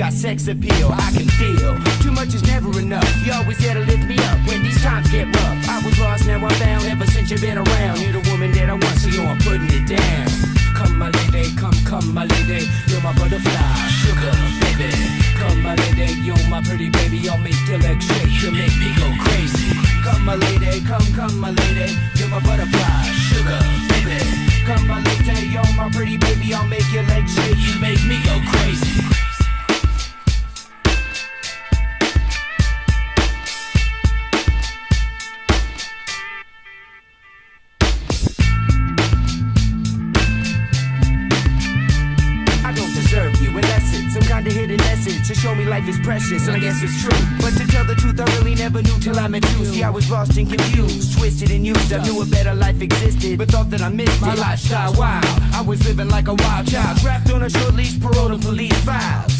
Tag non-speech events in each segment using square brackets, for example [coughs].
got sex appeal. I can feel to show me life is precious, and I guess it's true. But to tell the truth, I really never knew till I met you. See, I was lost and confused, twisted and used. I knew a better life existed, but thought that I missed my lifestyle. Wild, I was living like a wild child, trapped on a short leash, parole to police files.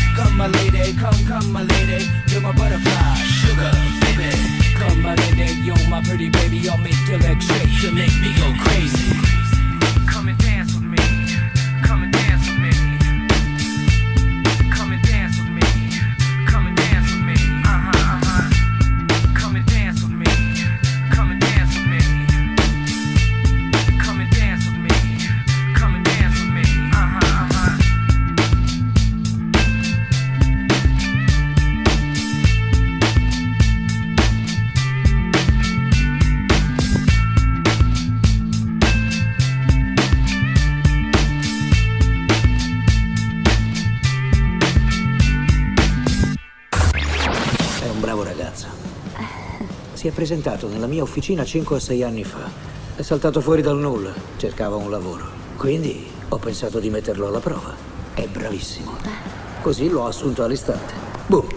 Come my lady, come, come my lady. You're my butterfly, sugar, baby. Come my lady, you're my pretty baby. I'll make your legs shake, you make me go crazy. Presentato nella mia officina 5 o 6 anni fa. È saltato fuori dal nulla, cercava un lavoro. Quindi ho pensato di metterlo alla prova. È bravissimo. Così l'ho assunto all'istante. Boom.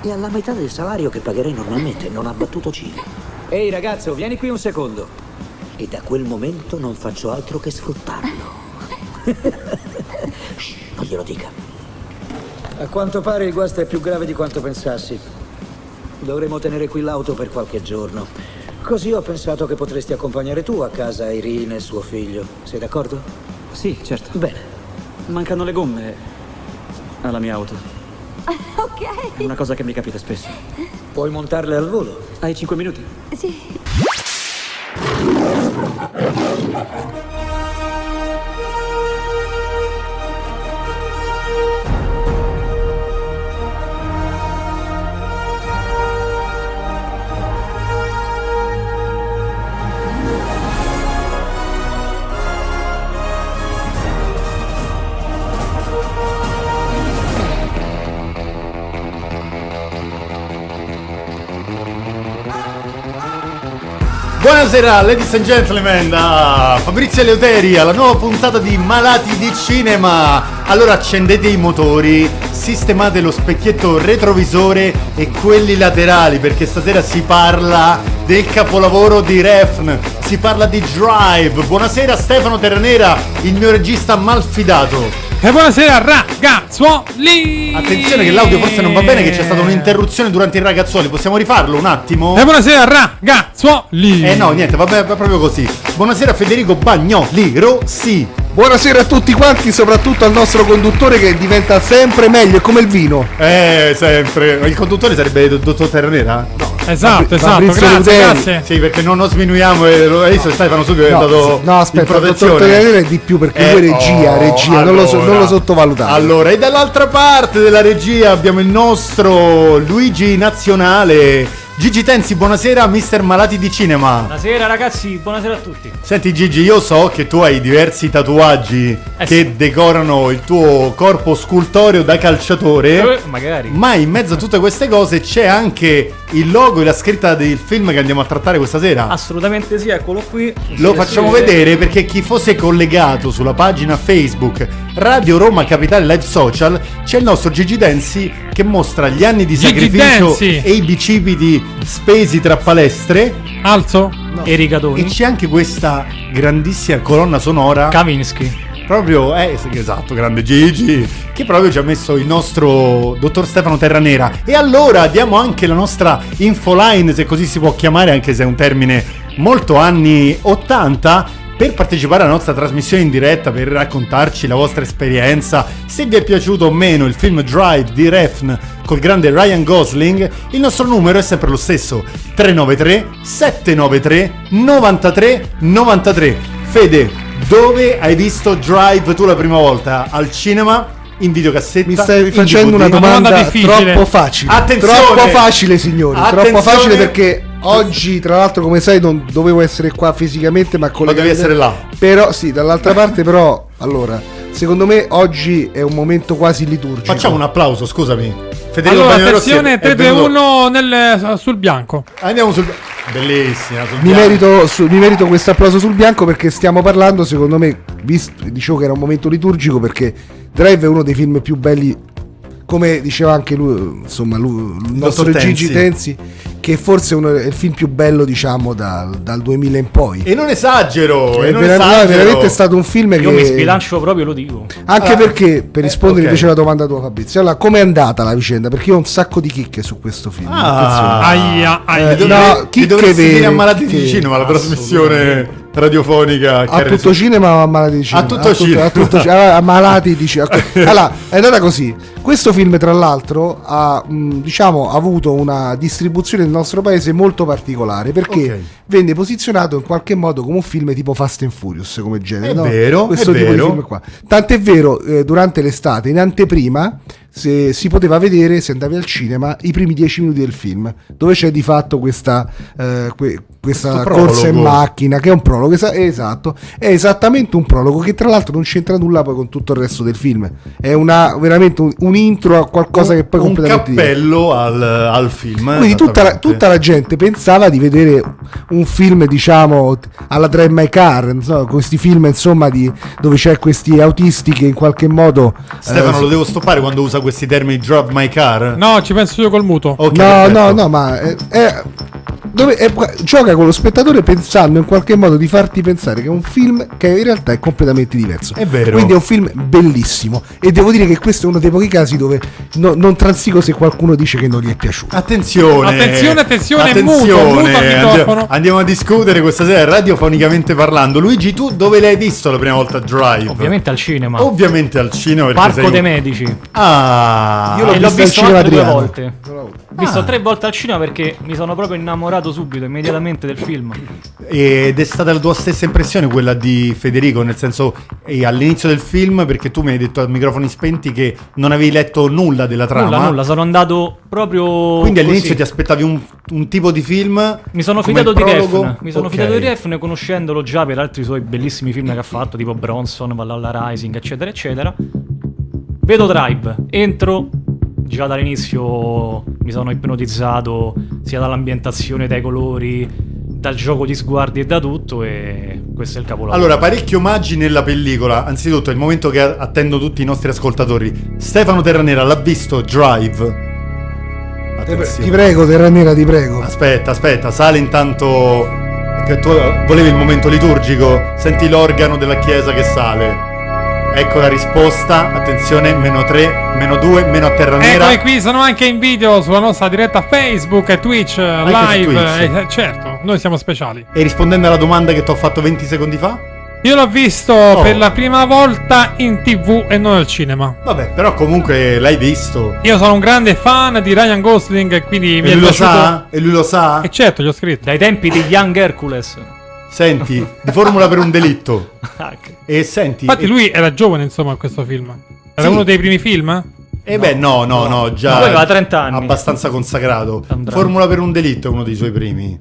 E alla metà del salario che pagherei normalmente non ha battuto ciglio. Ehi ragazzo, vieni qui un secondo. E da quel momento non faccio altro che sfruttarlo. [laughs] Shh, non glielo dica. A quanto pare il guasto è più grave di quanto pensassi. Dovremo tenere qui l'auto per qualche giorno. Così ho pensato che potresti accompagnare tu a casa Irene e suo figlio. Sei d'accordo? Sì, certo. Bene. Mancano le gomme alla mia auto. [laughs] Ok. È una cosa che mi capita spesso. Puoi montarle al volo. Hai cinque minuti? Sì. Buonasera, ladies and gentlemen, Fabrizio Eleuteri alla nuova puntata di Malati di Cinema. Allora accendete i motori, sistemate lo specchietto retrovisore e quelli laterali perché stasera si parla del capolavoro di Refn, si parla di Drive. Buonasera Stefano Terranera, il mio regista malfidato. E buonasera ragazzuoli! Attenzione che l'audio forse non va bene, che c'è stata un'interruzione durante i ragazzuoli. Possiamo rifarlo un attimo? E buonasera ragazzuoli! Eh no, niente, va bene va proprio così. Buonasera Federico Bagnoli Rossi. Buonasera a tutti quanti, soprattutto al nostro conduttore che diventa sempre meglio, è come il vino. Eh, sempre. Il conduttore sarebbe il dottor Terranera? No. Esatto, esatto, Fabrizio grazie, grazie. Sì, perché non lo sminuiamo e lo hai visto, Stefano subito è No, andato no, aspetta, dottor protezione. Terranera è di più perché lui è regia, oh, regia, non lo so- non lo sottovalutate. Allora, e dall'altra parte della regia abbiamo il nostro Luigi Nazionale. Gigi Tensi, buonasera, mister Malati di Cinema. Buonasera ragazzi, buonasera a tutti. Senti Gigi, io so che tu hai diversi tatuaggi Eh che sì. decorano il tuo corpo scultoreo da calciatore. Eh, magari. Ma in mezzo a tutte queste cose c'è anche il logo e la scritta del film che andiamo a trattare questa sera. Assolutamente sì, eccolo qui. Lo Sì, facciamo sì. vedere perché chi fosse collegato sulla pagina Facebook Radio Roma Capitale Live Social c'è il nostro Gigi Densi che mostra gli anni di Gigi sacrificio e i bicipiti spesi tra palestre Alzo? E e rigatoni. c'è anche questa grandissima colonna sonora Kavinsky. Proprio, eh, esatto, grande Gigi, che proprio ci ha messo il nostro dottor Stefano Terranera. E allora diamo anche la nostra infoline, se così si può chiamare, anche se è un termine molto anni 80, per partecipare alla nostra trasmissione in diretta, per raccontarci la vostra esperienza, se vi è piaciuto o meno il film Drive di Refn col grande Ryan Gosling, il nostro numero è sempre lo stesso, 393 793 93 93. Fede, dove hai visto Drive tu la prima volta? Al cinema? In videocassetta? Mi stai facendo una domanda domanda difficile. troppo facile. Attenzione! Troppo facile, signori. Troppo Attenzione! facile perché oggi, tra l'altro, come sai, non dovevo essere qua fisicamente, ma con Ma devi essere là. Però, sì, dall'altra parte, però, allora, secondo me oggi è un momento quasi liturgico. Facciamo un applauso, scusami. Federico Allora, attenzione, è 3, 2, venuto- 1 nel, sul bianco. Andiamo sul... Bellissima, sul Mi bianco. merito, su- mi merito questo applauso sul bianco perché stiamo parlando, secondo me, visto, dicevo che era un momento liturgico perché Drive è uno dei film più belli, come diceva anche lui, insomma, lui, il nostro Dottor Gigi Tensi. Che forse è, uno- è il film più bello, diciamo, dal, dal 2000 in poi. E non esagero, È non vera- è esagero. veramente stato un film Io mi che... sbilancio proprio, lo dico. Anche Ah, perché, per rispondere ok. invece alla domanda tua Fabrizio, allora, com'è andata la vicenda? Perché io ho un sacco di chicche su questo film. Ah. Aia, aia. Eh, no, dovre- chi ti dovresti a Malati che- di Cinema, la trasmissione radiofonica che A tutto cinema o a malati di cinema? A tutto cinema. a tutto a malati di cinema. [laughs] Allora, è andata così. Questo film, tra l'altro, ha mh, diciamo, avuto una distribuzione nostro paese molto particolare perché Ok. venne posizionato in qualche modo come un film tipo Fast and Furious come genere. È no? vero, Questo è tipo vero. di film qua. Tant'è vero, eh, durante l'estate, in anteprima, se, si poteva vedere, se andavi al cinema, i primi dieci minuti del film, dove c'è di fatto questa, eh, que- questa corsa in macchina, che è un prologo, esa- esatto, è esattamente un prologo che tra l'altro non c'entra nulla poi con tutto il resto del film, è una, veramente un, un intro a qualcosa che poi un completamente diverso. cappello al, al film. Quindi tutta la, tutta la gente pensava di vedere un film, diciamo, alla Drive My Car, insomma, questi film, insomma, di, dove c'è questi autisti che in qualche modo... Stefano, eh, lo devo stoppare quando usa questi termini drive my car? No, ci penso io col muto. Ok, no, perfetto. no, no, ma è, è- dove è- gioca con lo spettatore pensando in qualche modo di farti pensare che è un film che in realtà è completamente diverso. È vero. Quindi è un film bellissimo e devo dire che questo è uno dei pochi casi dove no- non transigo se qualcuno dice che non gli è piaciuto. Attenzione, Attenzione, attenzione, muto, attenzione. muto al Andiamo-. Andiamo a discutere questa sera radiofonicamente parlando. Luigi, tu dove l'hai visto la prima volta Drive? Ovviamente al cinema. Ovviamente al cinema. Parco sei dei Medici. Ah, Io l'ho e l'ho visto al visto cinema due volte. Visto tre volte al cinema perché mi sono proprio innamorato subito, immediatamente del film. Ed è stata la tua stessa impressione quella di Federico, nel senso all'inizio del film, perché tu mi hai detto a microfoni spenti che non avevi letto nulla della trama. Nulla, nulla, sono andato proprio. Quindi all'inizio così. ti aspettavi un, un tipo di film. Mi sono fidato di? Refn. Mi sono Ok. fidato di Refn conoscendolo già per altri suoi bellissimi film che ha fatto, tipo Bronson, Valhalla Rising, eccetera, eccetera. Vedo Drive, entro. Già dall'inizio mi sono ipnotizzato sia dall'ambientazione, dai colori, dal gioco di sguardi e da tutto e questo è il capolavoro. Allora, parecchi omaggi nella pellicola. Anzitutto, è il momento che attendo tutti i nostri ascoltatori. Stefano Terranera l'ha visto Drive. Ti prego, Terra Nera, ti prego. Aspetta, aspetta, sale intanto. Che tu volevi il momento liturgico? Senti l'organo della chiesa che sale. Ecco la risposta. Attenzione, meno 3, meno 2, meno a terra nera. Eccomi qui, sono anche in video sulla nostra diretta Facebook e Twitch eh, Anche live. Twitch. Eh, certo, noi siamo speciali. E rispondendo alla domanda che ti ho fatto 20 secondi fa? Io l'ho visto Oh. per la prima volta in tv e non al cinema. Vabbè, però comunque l'hai visto. Io sono un grande fan di Ryan Gosling e quindi mi E è lui lo piaciuto. sa? E lui lo sa? E certo, gli ho scritto. Dai tempi di Young Hercules. Senti, di formula per un delitto. [laughs] Ah, E senti. Infatti e- lui era giovane insomma in questo film. Era Sì. uno dei primi film? Eh beh, no, no, no, già. No, lui aveva 30 anni. Abbastanza consacrato. Andrà. Formula per un delitto è uno dei suoi primi.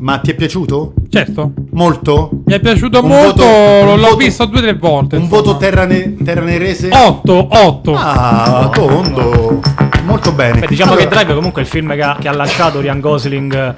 Ma ti è piaciuto? Certo. Molto? Mi è piaciuto Un molto, voto- l'ho voto- visto due o tre volte. Un insomma. voto terrane- terranerese? 8, 8. Ah, tondo. Molto bene. Beh, diciamo Allora, che Drive comunque è il film che ha, che ha lanciato Ryan Gosling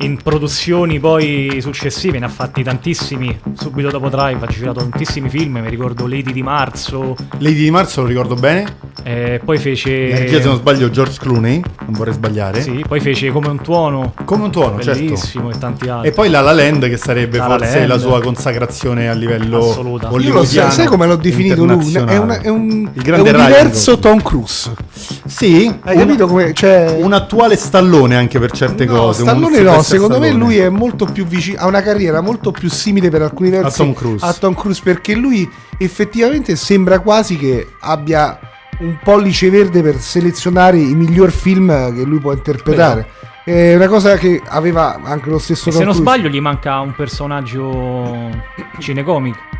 in produzioni poi successive, ne ha fatti tantissimi. Subito dopo Drive ha girato tantissimi film, mi ricordo Lady di Marzo, Lady di Marzo lo ricordo bene. eh, poi fece... La regia, se non sbaglio, George Clooney. Non vorrei sbagliare. Sì, poi fece Come un tuono, Come un tuono, certo. bellissimo e tanti altri. E poi La La Land, che sarebbe La La forse Land. la sua consacrazione a livello Assoluta. Io lo hollywoodiano, sai, come l'ho definito lui? È, una- è un, Il è grande un Ryan diverso. Tom Cruise. Sì, Hai capito come? Cioè, un attuale stallone anche per certe no, cose. un Stallone no, secondo me lui è molto più vicino, ha una carriera molto più simile per alcuni versi A Tom Cruise. a Tom Cruise, perché lui effettivamente sembra quasi che abbia un pollice verde per selezionare i miglior film che lui può interpretare. È una cosa che aveva anche lo stesso E Tom se non Cruise. sbaglio gli manca un personaggio cinecomic. [coughs]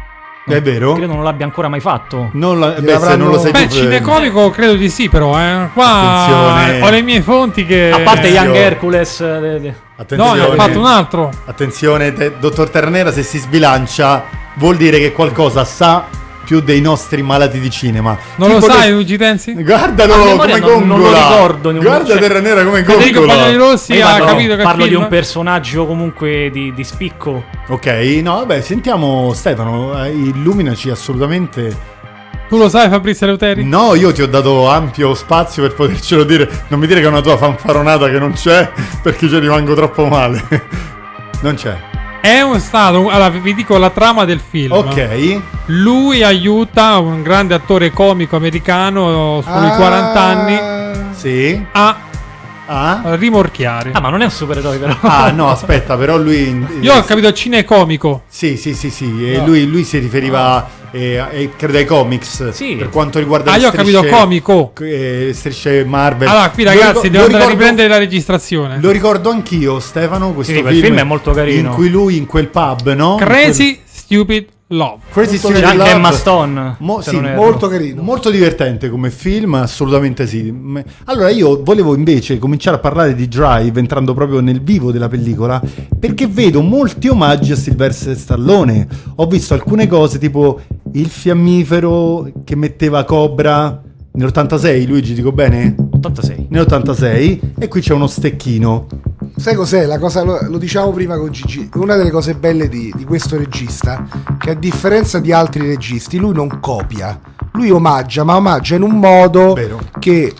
È vero? Credo non l'abbia ancora mai fatto. Non la- beh, se non lo sai Beh, tu, eh, cinecomico credo di sì, però, eh. Qua Attenzione. ho le mie fonti che. A parte Attenzione. Young Hercules... eh, de- de- No, Attenzione. ne ho fatto un altro. Attenzione, te- dottor Terranera, se si sbilancia vuol dire che qualcosa sa più dei nostri malati di cinema. Non lo Tipo sai, le- Luigi Tensi? Guardalo come non- non lo gongola. ricordo, non- Guarda cioè- Terranera come Federico gongola. Bagnoli Rossi Io ha parlo, capito che parlo di film? un personaggio comunque di, di spicco. Ok, no, vabbè, sentiamo Stefano, eh, illuminaci assolutamente. Tu lo sai, Fabrizio Leuteri? No, io ti ho dato ampio spazio per potercelo dire. Non mi dire che è una tua fanfaronata che non c'è, perché ci rimango troppo male. non c'è. È un stato. Allora, vi dico la trama del film. Ok. Lui aiuta un grande attore comico americano sui Ah, 40 anni Sì. a Ah. rimorchiare. Ah, ma non è un supereroe però. Ah, no, aspetta, però lui. Io ho capito cinecomico. Sì, sì, sì, sì. E lui, lui si riferiva, eh, eh, credo, ai comics. Sì. Per quanto riguarda Ah, le io ho capito comico. eh, strisce Marvel. Allora, qui ragazzi, devo andare a riprendere la registrazione. Lo ricordo anch'io, Stefano. Questo Sì, quel film, film è molto carino. In cui lui, in quel pub, no? Crazy Stupid Love. Crazy Molto Stupid C'è anche Love. Emma Stone. Mo- sì, molto carino. Molto divertente come film, assolutamente sì. Allora io volevo invece cominciare a parlare di Drive entrando proprio nel vivo della pellicola perché vedo molti omaggi a Sylvester Stallone. Ho visto alcune cose tipo il fiammifero che metteva Cobra nell'86, Luigi dico bene? 86. Nell'86 e qui c'è uno stecchino. Sai cos'è? La cosa, lo, lo diciamo prima con Gigi. Una delle cose belle di, di questo regista, che a differenza di altri registi, lui non copia, lui omaggia, ma omaggia in un modo Vero. che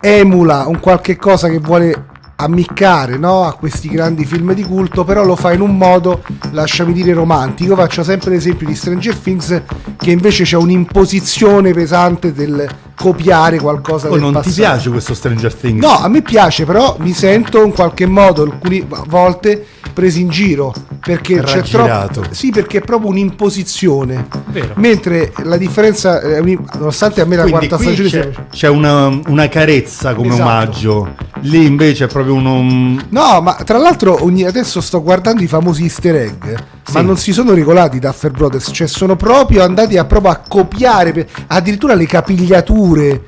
emula un qualche cosa che vuole ammiccare no? a questi grandi film di culto, però lo fa in un modo, lasciami dire, romantico. Faccio sempre l'esempio di Stranger Things, che invece c'è un'imposizione pesante del copiare qualcosa Oh, del non ti passato. piace questo Stranger Things? No, a me piace, però mi sento in qualche modo alcune volte presi in giro perché c'è Raggirato. troppo Sì, perché è proprio un'imposizione. Vero. Mentre la differenza un- nonostante a me la Quindi quarta stagione c'è, sia- c'è una, una carezza come Esatto. omaggio. Lì invece è proprio uno... No, ma tra l'altro ogni- adesso sto guardando i famosi easter egg, ma Sì. non si sono regolati i Duffer Brothers, cioè sono proprio andati a, proprio a copiare, addirittura le capigliature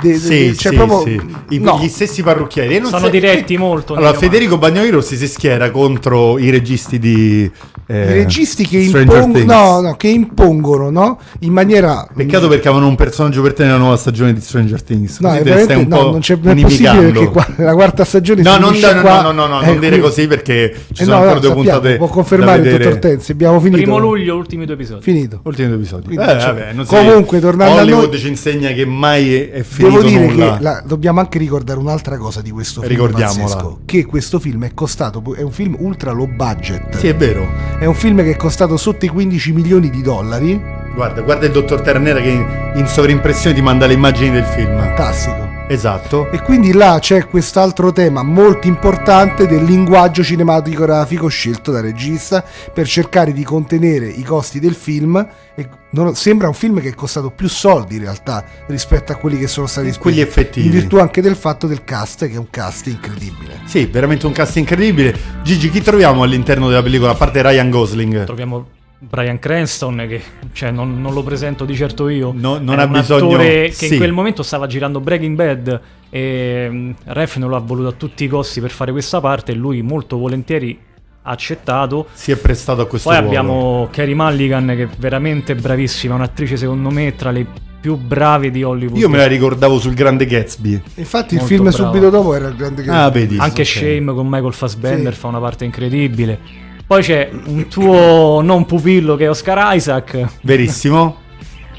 de- de- Sì, cioè sì, proprio- sì. I- no. Gli stessi parrucchieri. E non Sono si- diretti molto Allora, Federico Bagnoli Rossi si schiera contro i registi di. eh, I registi che, impong- no, no, che impongono no? in maniera Peccato perché avevano un personaggio per te nella nuova stagione di Stranger Things. No, Così è veramente, un no, po' non, c'è, non è possibile perché qua, la quarta stagione No, non, no, qua, no, no, no, eh, non dire così perché ci Eh sono no, ancora no, due sappiamo, puntate. Può da confermare il dottor Tenzi, abbiamo finito. Primo luglio, ultimi due episodi. Finito. Ultimi due episodi. Quindi, Eh, cioè, vabbè, comunque, tornando a Hollywood noi- ci insegna che mai è finito Devo dire nulla. che la- dobbiamo anche ricordare un'altra cosa di questo film Ricordiamola. pazzesco, che questo film è costato, è un film ultra low budget, Sì, è vero. è un film che è costato sotto i 15 milioni di dollari, Guarda, guarda il dottor Ternera che in, in sovrimpressione ti manda le immagini del film. fantastico. Esatto. E quindi là c'è quest'altro tema molto importante del linguaggio cinematografico scelto dal regista per cercare di contenere i costi del film. E non- sembra un film che è costato più soldi in realtà rispetto a quelli che sono stati spesi. Quelli effettivi. In virtù anche del fatto del cast, che è un cast incredibile. Sì, veramente un cast incredibile. Gigi, chi troviamo all'interno della pellicola? A parte Ryan Gosling. Troviamo Brian Cranston che cioè, non, non lo presento di certo io. No, non È ha un bisogno- attore che sì. in quel momento stava girando Breaking Bad e mm, Ref non l'ha voluto a tutti i costi per fare questa parte e lui molto volentieri ha accettato. Si è prestato a questo Poi ruolo. abbiamo Carrie Mulligan che è veramente bravissima, un'attrice secondo me tra le più brave di Hollywood. Io me la ricordavo sul Grande Gatsby. Infatti il Molto film brava. subito dopo era il grande Ah, vedi. Anche ok. Shame con Michael Fassbender Sì. fa una parte incredibile. Poi c'è un tuo non pupillo che è Oscar Isaac. Verissimo.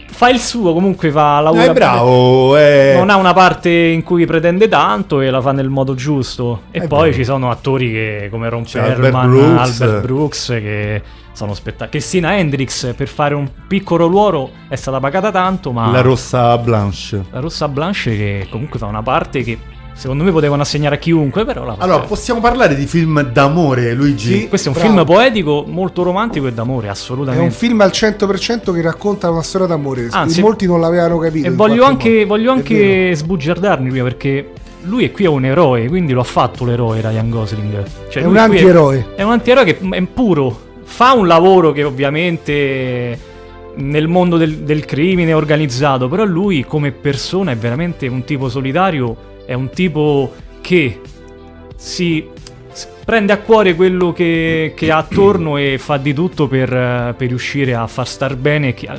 Fa il suo, comunque fa la è bravo. È... Non ha una parte in cui pretende tanto e la fa nel modo giusto. E È poi vero. ci sono attori che, come Ron C'è Perlman, Albert Brooks. Albert Brooks, che sono spettacolari. Christina Hendricks per fare un piccolo ruolo è stata pagata tanto, ma La rossa Blanche. la Rossa Blanche che comunque fa una parte che secondo me potevano assegnare a chiunque, però la. Allora, possiamo parlare di film d'amore, Luigi? Sì. Questo è un Bravo. film poetico, molto romantico e d'amore, È un assolutamente. film al 100% che racconta una storia d'amore. Anzi, molti non l'avevano capito. E voglio anche, voglio È anche sbugiardarmi prima perché lui è qui è un eroe, quindi lo ha fatto l'eroe Ryan Gosling. Cioè, È un antieroe. È un antieroe che è puro. Fa un lavoro che ovviamente nel mondo del, del crimine è organizzato, però lui come persona è veramente un tipo solitario, è un tipo che si prende a cuore quello che, che ha attorno e fa di tutto per, eh, per riuscire a far star bene chi,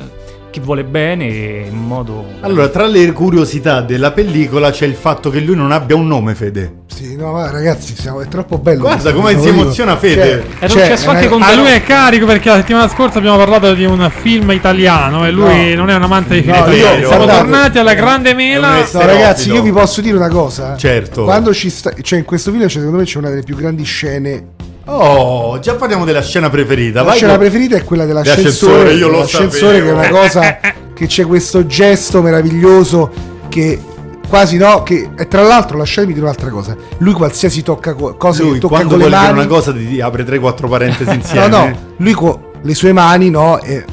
chi vuole bene in modo... Allora, tra le curiosità della pellicola c'è il fatto che lui non abbia un nome, Fede. Sì, no, ma ragazzi, siamo- è troppo bello. Guarda questo come si dico. emoziona Fede. È successo anche con Ah, lui è carico perché la settimana scorsa abbiamo parlato di un film italiano e lui No. non è un amante di film No, italiani. io- Siamo guardate, tornati alla grande mela. è un No, ragazzi, io vi posso dire una cosa. Certo. Quando ci sta, cioè in questo film, cioè, secondo me, c'è una delle più grandi scene. Oh, già parliamo della scena preferita. La Vai scena con- preferita è quella L'ascensore, dell'ascensore. io lo L'ascensore che è una cosa che c'è questo gesto meraviglioso che quasi no, che e tra l'altro lasciatemi dire un'altra cosa. Lui qualsiasi tocca co- cosa Lui che tocca quando con le vuole dire mani una cosa ti apre 3-4 parentesi No, [laughs] insieme. no, lui con le sue mani, no, è,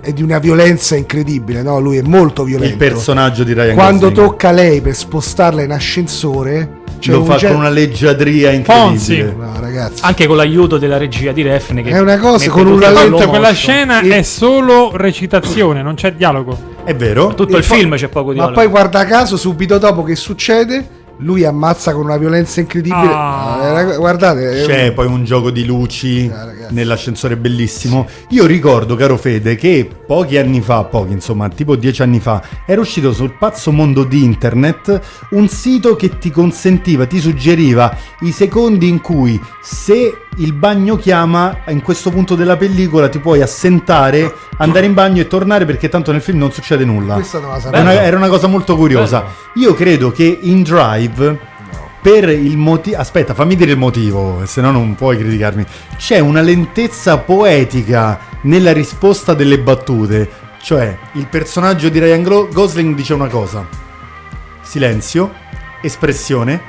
è di una violenza incredibile, no? Lui è molto violento. Il personaggio di Ryan Quando Gosling. tocca lei per spostarla in ascensore, c'è lo un fa ge- con una leggiadria incredibile. No, ragazzi. Anche con l'aiuto della regia di Refn che È una cosa, con un rallento- quella scena E- è solo recitazione, non c'è dialogo. È vero? Tutto E il poi- film c'è poco Ma dialogo. poi guarda caso, subito dopo che succede, lui ammazza con una violenza incredibile. Ah. Eh, guardate, C'è un- poi un gioco di luci Ah, ragazzi. Nell'ascensore bellissimo. Io ricordo, caro Fede, che pochi anni fa, pochi insomma, tipo dieci anni fa, era uscito sul pazzo mondo di internet un sito che ti consentiva, ti suggeriva i secondi in cui se il bagno chiama, in questo punto della pellicola ti puoi assentare, andare in bagno e tornare perché tanto nel film non succede nulla. Questa non la Era sapevo. una, era una cosa molto curiosa. Bello. Io credo che in Drive, per il motivo. Aspetta, fammi dire il motivo, se no non puoi criticarmi. C'è una lentezza poetica nella risposta delle battute. Cioè, il personaggio di Ryan Gosling dice una cosa: silenzio, espressione,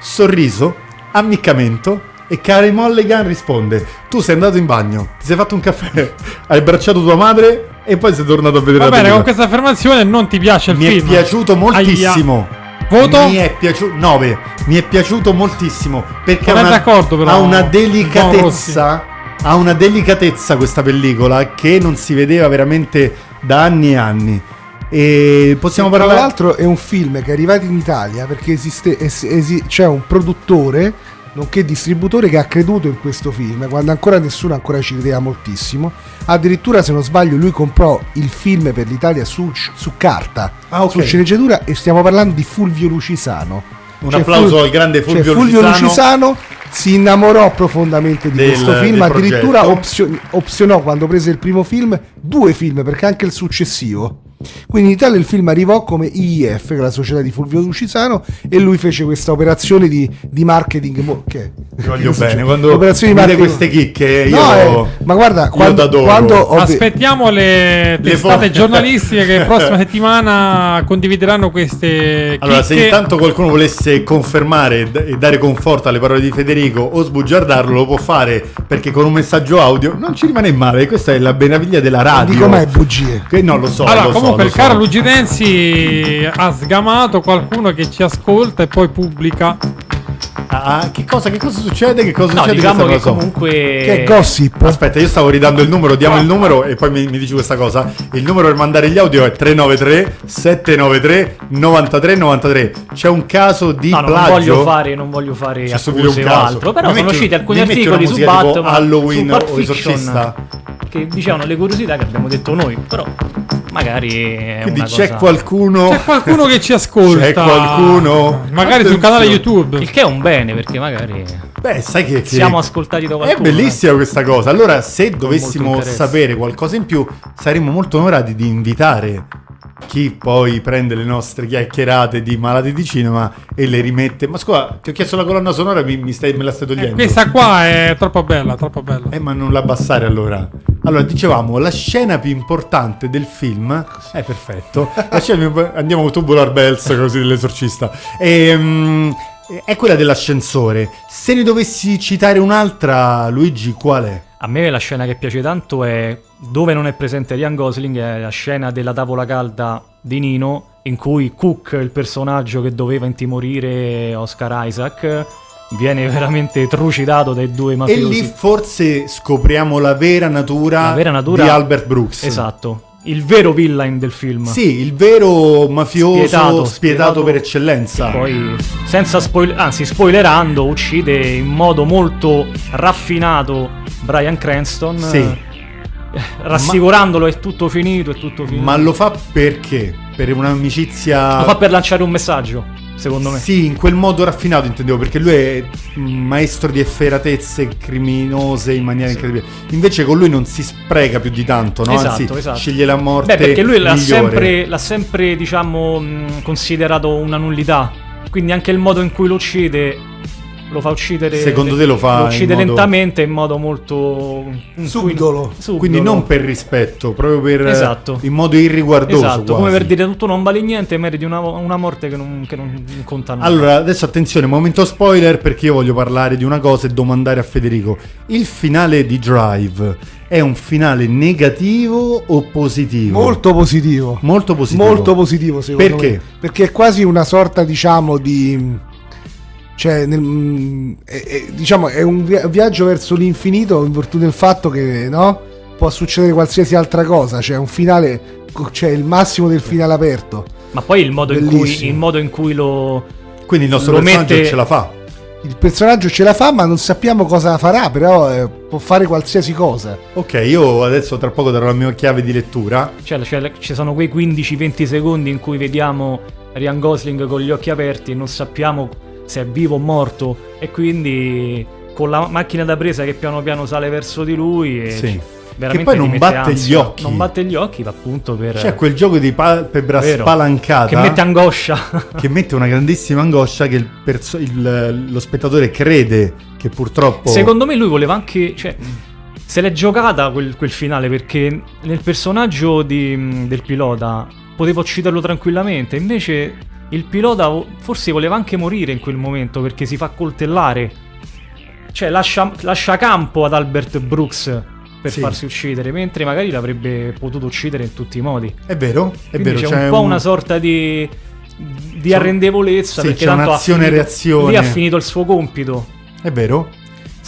sorriso, ammiccamento. E Carey Mulligan risponde: Tu sei andato in bagno, ti sei fatto un caffè, [laughs] hai abbracciato tua madre e poi sei tornato a vedere Va la bene, pellicola. con questa affermazione non ti piace il Mi film. è piaciuto moltissimo. Aia. Voto? Mi è piaciuto 9. Mi è piaciuto moltissimo perché Non ha è d'accordo, però, ha una delicatezza. Ha una delicatezza questa pellicola che non si vedeva veramente da anni e anni. E possiamo Tra parlare... l'altro è un film che è arrivato in Italia perché esiste, es- esi- c'è un produttore, nonché distributore, che ha creduto in questo film, quando ancora nessuno ancora ci credeva moltissimo. Addirittura, se non sbaglio, lui comprò il film per l'Italia su, su carta, Ah, ok. su sceneggiatura, e stiamo parlando di Fulvio Lucisano. Un applauso al grande Fulvio cioè, Fulvio Lucisano. Lucisano si innamorò profondamente di Del- questo film, addirittura opzio- opzionò quando prese il primo film due film, perché anche il successivo. Quindi in Italia il film arrivò come IIF, che è la società di Fulvio Lucisano, e lui fece questa operazione di, di marketing. mo- che Ti voglio che bene, quando Operazioni di marketing- queste chicche io, No, eh, ma guarda, quando, quando Aspettiamo le testate fo- [laughs] giornalistiche che prossima settimana condivideranno queste Allora, se chicche. intanto qualcuno volesse confermare e dare conforto alle parole di Federico o sbugiardarlo, lo può fare perché con un messaggio audio non ci rimane male. Questa è la meraviglia della radio. dico mai bugie. Che non lo so. Allora, lo so, comunque il so. caro Lugidensi ha sgamato qualcuno che ci ascolta e poi pubblica. Ah, che, cosa, che cosa succede? Che cosa No, succede? diciamo che so. comunque... Che è gossip. Aspetta, io stavo ridando il numero, diamo il numero e poi mi, mi dici questa cosa. Il numero per mandare gli audio è 393 793 93 93. C'è un caso di No, no, non plagio? voglio fare, non voglio fare C'è accuse un o caso. altro, però Mi sono metti- usciti alcuni articoli su Batman, Halloween su o Fiction, Esorcista? che dicevano le curiosità che abbiamo detto noi, però magari è Quindi una c'è cosa... qualcuno. C'è qualcuno che ci [laughs] ascolta. C'è qualcuno? Magari sul canale Attenzione. YouTube. Il che è un bene, perché magari Beh, sai che, che- siamo ascoltati da È qualcuno. eh. bellissima questa cosa. Allora, se dovessimo sapere qualcosa in più, saremmo molto onorati di invitare chi poi prende le nostre chiacchierate di malati di cinema e le rimette. Ma scusa, ti ho chiesto la colonna sonora, mi, mi stai, me la stai Eh, togliendo. questa qua è troppo bella, troppo bella. Eh, ma non l'abbassare allora. Allora, dicevamo, la scena più importante del film è perfetto. La scena più- andiamo con Tubular Bells, così dell'esorcista. Ehm, è quella dell'ascensore. Se ne dovessi citare un'altra, Luigi, qual è? A me la scena che piace tanto è dove non è presente Ryan Gosling, è la scena della tavola calda di Nino, in cui Cook, il personaggio che doveva intimorire Oscar Isaac, viene veramente trucidato dai due E mafiosi. lì forse scopriamo la vera natura, La vera natura di Albert Brooks. Esatto, il vero villain del film. Sì, il vero mafioso spietato, Spietato, spietato. per eccellenza. Poi, senza spoiler, anzi, spoilerando, uccide in modo molto raffinato Brian Cranston. Sì. eh, Rassicurandolo è tutto finito, è tutto finito. Ma lo fa perché? Per un'amicizia... Lo fa per lanciare un messaggio, secondo me. Sì, in quel modo raffinato intendevo, perché lui è maestro di efferatezze criminose in maniera incredibile. Invece con lui non si spreca più di tanto, no? Esatto, Anzi, esatto. sceglie la morte Beh, perché lui l'ha sempre, l'ha sempre, diciamo, considerato una nullità. Quindi anche il modo in cui lo uccide lo fa uccidere. Secondo te lo fa Lo uccide in modo- lentamente in modo molto. Subdolo. subdolo. Quindi non per rispetto, proprio per... Esatto. In modo irriguardoso Esatto, come quasi. per dire tutto non vale niente, meriti una, una morte che non, che non conta nulla. Allora, adesso attenzione, momento spoiler perché io voglio parlare di una cosa e domandare a Federico. Il finale di Drive è un finale negativo o positivo? Molto positivo. Molto positivo. Molto positivo secondo Perché? me. Perché è quasi una sorta, diciamo, di... Cioè, nel- mm, è, è- diciamo, è un via- viaggio verso l'infinito in virtù del fatto che, no? Può succedere qualsiasi altra cosa. Cioè, un finale... Cioè, il massimo del finale aperto. Ma poi il modo, in cui, il modo in cui lo. Quindi il nostro personaggio mette- ce la fa. Il personaggio ce la fa, ma non sappiamo cosa farà, però eh, può fare qualsiasi cosa. Ok, io adesso tra poco darò la mia chiave di lettura. Cioè, cioè, ci sono quei 15-20 secondi in cui vediamo Ryan Gosling con gli occhi aperti e non sappiamo se è vivo o morto. E quindi con la macchina da presa che piano piano sale verso di lui. E Sì. Che poi non batte ansia. gli occhi. Non batte gli occhi, appunto per. C'è quel gioco di palpebra Vero. spalancata che mette angoscia. [laughs] che mette una grandissima angoscia che il perso- il- lo spettatore crede che purtroppo... Secondo me lui voleva anche. Cioè, se l'è giocata quel, quel finale perché nel personaggio di- del pilota poteva ucciderlo tranquillamente. Invece il pilota forse voleva anche morire in quel momento perché si fa coltellare. Cioè, lascia, lascia campo ad Albert Brooks per Sì. farsi uccidere, mentre magari l'avrebbe potuto uccidere in tutti i modi. È vero, è Quindi vero. c'è un po' una sorta di, di C'è- arrendevolezza sì, perché c'è tanto ha un'azione e finito- reazione. Lì ha finito il suo compito. È vero.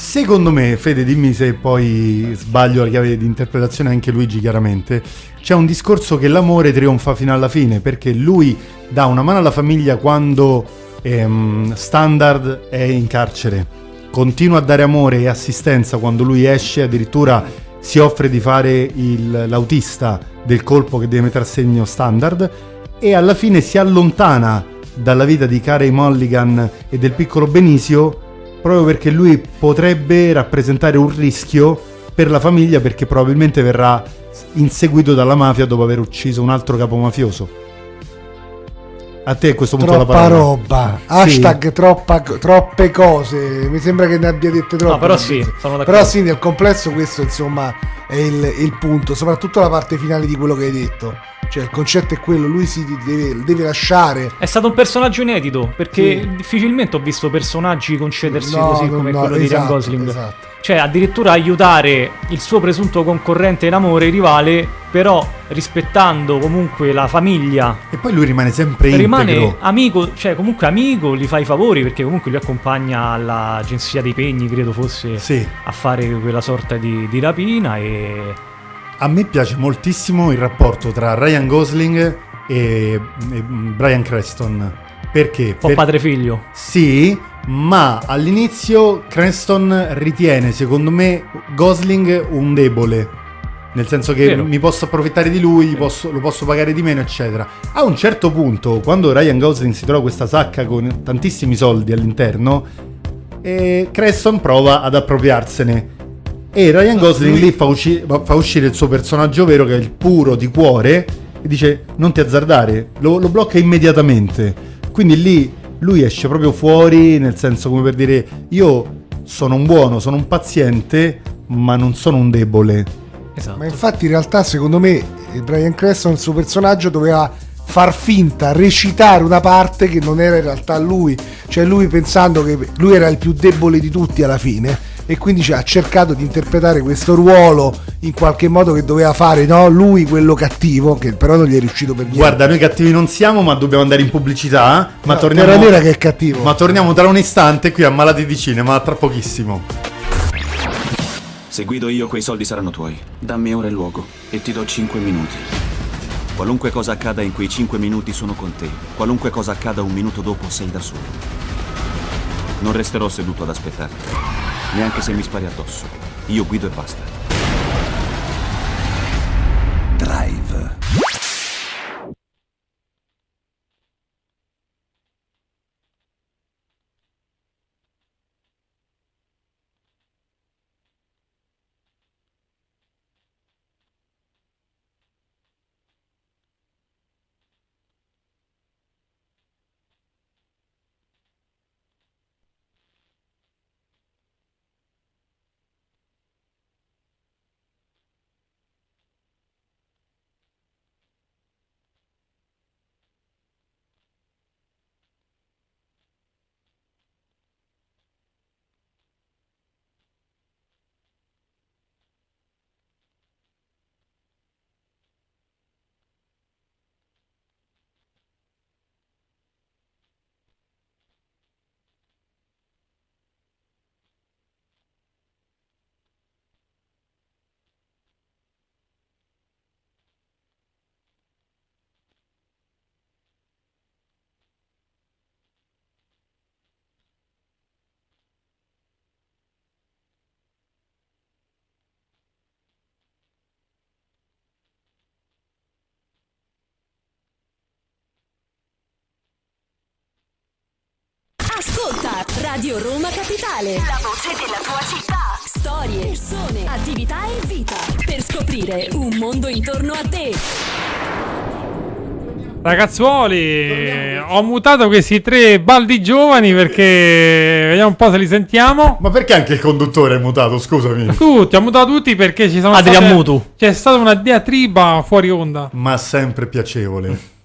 Secondo me, Fede, dimmi se poi sbaglio la chiave di interpretazione, anche Luigi chiaramente, c'è un discorso che l'amore trionfa fino alla fine, perché lui dà una mano alla famiglia quando ehm, Standard è in carcere, continua a dare amore e assistenza quando lui esce, addirittura si offre di fare il- l'autista del colpo che deve mettere a segno Standard e alla fine si allontana dalla vita di Carey Mulligan e del piccolo Benisio proprio perché lui potrebbe rappresentare un rischio per la famiglia perché probabilmente verrà inseguito dalla mafia dopo aver ucciso un altro capo mafioso. A te a questo punto la Troppa parola. roba, Sì. hashtag troppa- troppe cose. Mi sembra che ne abbia dette troppe. No, però sì, sono d'accordo. Però sì, nel complesso questo insomma è il, il punto, soprattutto la parte finale di quello che hai detto. Cioè il concetto è quello, lui si deve, deve lasciare. È stato un personaggio inedito perché Sì. difficilmente ho visto personaggi concedersi No, così no, come no, quello di Ryan esatto, Gosling. esatto. Cioè, addirittura aiutare il suo presunto concorrente in amore, rivale, però rispettando comunque la famiglia. E poi lui rimane sempre Rimane integro. amico, cioè comunque amico, gli fa i favori perché comunque lui accompagna all'agenzia dei pegni, credo fosse, Sì. a fare quella sorta di, di rapina e... A me piace moltissimo il rapporto tra Ryan Gosling e, e Brian Creston. Perché? Un po' Per- padre figlio. Sì, ma all'inizio Creston ritiene, secondo me, Gosling un debole. Nel senso che Vero. mi posso approfittare di lui, posso- lo posso pagare di meno, eccetera. A un certo punto, quando Ryan Gosling si trova questa sacca con tantissimi soldi all'interno, eh, Creston prova ad appropriarsene. E Ryan Gosling lì fa, usci- fa uscire il suo personaggio vero, che è il puro di cuore, e dice non ti azzardare, lo, lo blocca immediatamente. Quindi lì lui esce proprio fuori, nel senso come per dire io sono un buono, sono un paziente, ma non sono un debole. Esatto. Ma infatti in realtà secondo me Brian Creston, il suo personaggio, doveva far finta, recitare una parte che non era in realtà lui. Cioè lui pensando che lui era il più debole di tutti alla fine. E quindi cioè, ha cercato di interpretare questo ruolo in qualche modo che doveva fare no? lui quello cattivo, che però non gli è riuscito per niente. Guarda, noi cattivi non siamo, ma dobbiamo andare in pubblicità. Ma No, torniamo. Terra Nera che è cattivo. Ma torniamo tra un istante qui a Malati di Cinema, tra pochissimo. Se guido io, quei soldi saranno tuoi. Dammi ora il luogo e ti do 5 minuti. Qualunque cosa accada in quei 5 minuti sono con te. Qualunque cosa accada un minuto dopo sei da solo. Non resterò seduto ad aspettarti. Neanche se mi spari addosso. Io guido e basta. Drive. Ascolta Radio Roma Capitale. La voce della tua città. Storie, persone, attività e vita. Per scoprire un mondo intorno a te. Ragazzuoli, ho mutato questi tre baldi giovani perché vediamo un po' se li sentiamo. Ma perché anche il conduttore è mutato? Scusami. Tutti, ho mutato tutti perché ci sono Adrian state- Mutu. C'è stata una diatriba fuori onda. Ma sempre piacevole.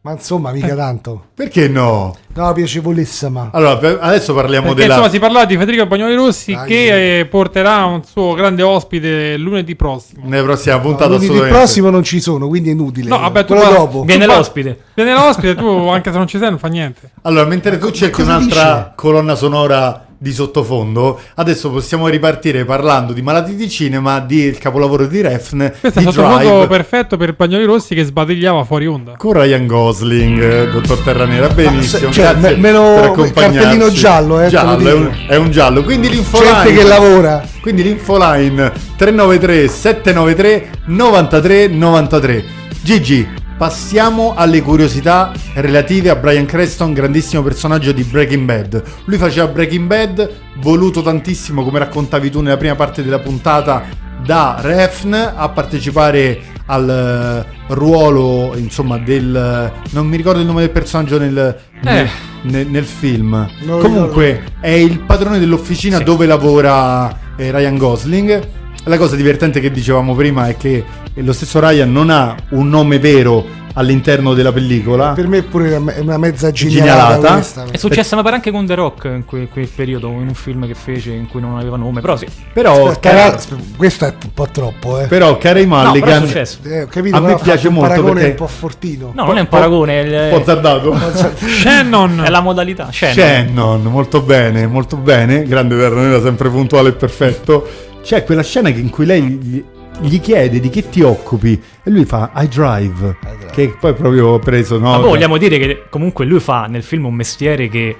Ma insomma, mica tanto. Perché no? No, piacevolissima. Allora, per- adesso parliamo Perché della. insomma si parlava di Federico Bagnoli Rossi Dai. che eh, porterà un suo grande ospite lunedì prossimo. Nella prossima No, puntata lunedì assolutamente. prossimo non ci sono, quindi è inutile. No, vabbè, tu Quello fa- dopo. Viene Tu fa- l'ospite. Viene l'ospite, tu anche se non ci sei non fa niente. Allora, mentre tu cerchi un'altra dice? colonna sonora di sottofondo, adesso possiamo ripartire parlando di Malati di cinema, di il capolavoro di Refn, Questo è di sottofondo Drive, perfetto per Pagnoli Rossi che sbadigliava fuori onda. con Ryan Gosling, eh, dottor Terranera, benissimo, cioè, grazie me- me lo- per cartellino giallo, eh, giallo, lo è un, è un giallo, quindi l'infoline Gente che lavora. Quindi l'infoline 393 793 93 93. Gigi, passiamo alle curiosità relative a Brian Creston, grandissimo personaggio di Breaking Bad. Lui faceva Breaking Bad, voluto tantissimo, come raccontavi tu nella prima parte della puntata, da Refn a partecipare al eh, ruolo, insomma, del... non mi ricordo il nome del personaggio nel, nel, nel- nel film. Non Comunque è il padrone dell'officina Sì. dove lavora eh, Ryan Gosling. La cosa divertente che dicevamo prima è che lo stesso Ryan non ha un nome vero all'interno della pellicola. Per me pure è una- è una mezza Genialata. questa. È successo ma pare anche con The Rock in quel, quel periodo, in un film che fece in cui non aveva nome, però sì. Però, Aspetta, cara- ra- questo è un po' troppo, eh. però Carey No, però è Mulligan successo. Eh, capito, A me piace molto paragone perché- un po' fortino. No, non è un paragone, è, un po' azzardato. [laughs] Shannon! è la modalità. Shannon. Shannon, molto bene, molto bene. Grande Terranera, sempre puntuale e perfetto. C'è quella scena in cui lei gli, gli chiede di che ti occupi e lui fa I drive. Che poi proprio preso, no? Ma poi vogliamo dire che comunque lui fa nel film un mestiere che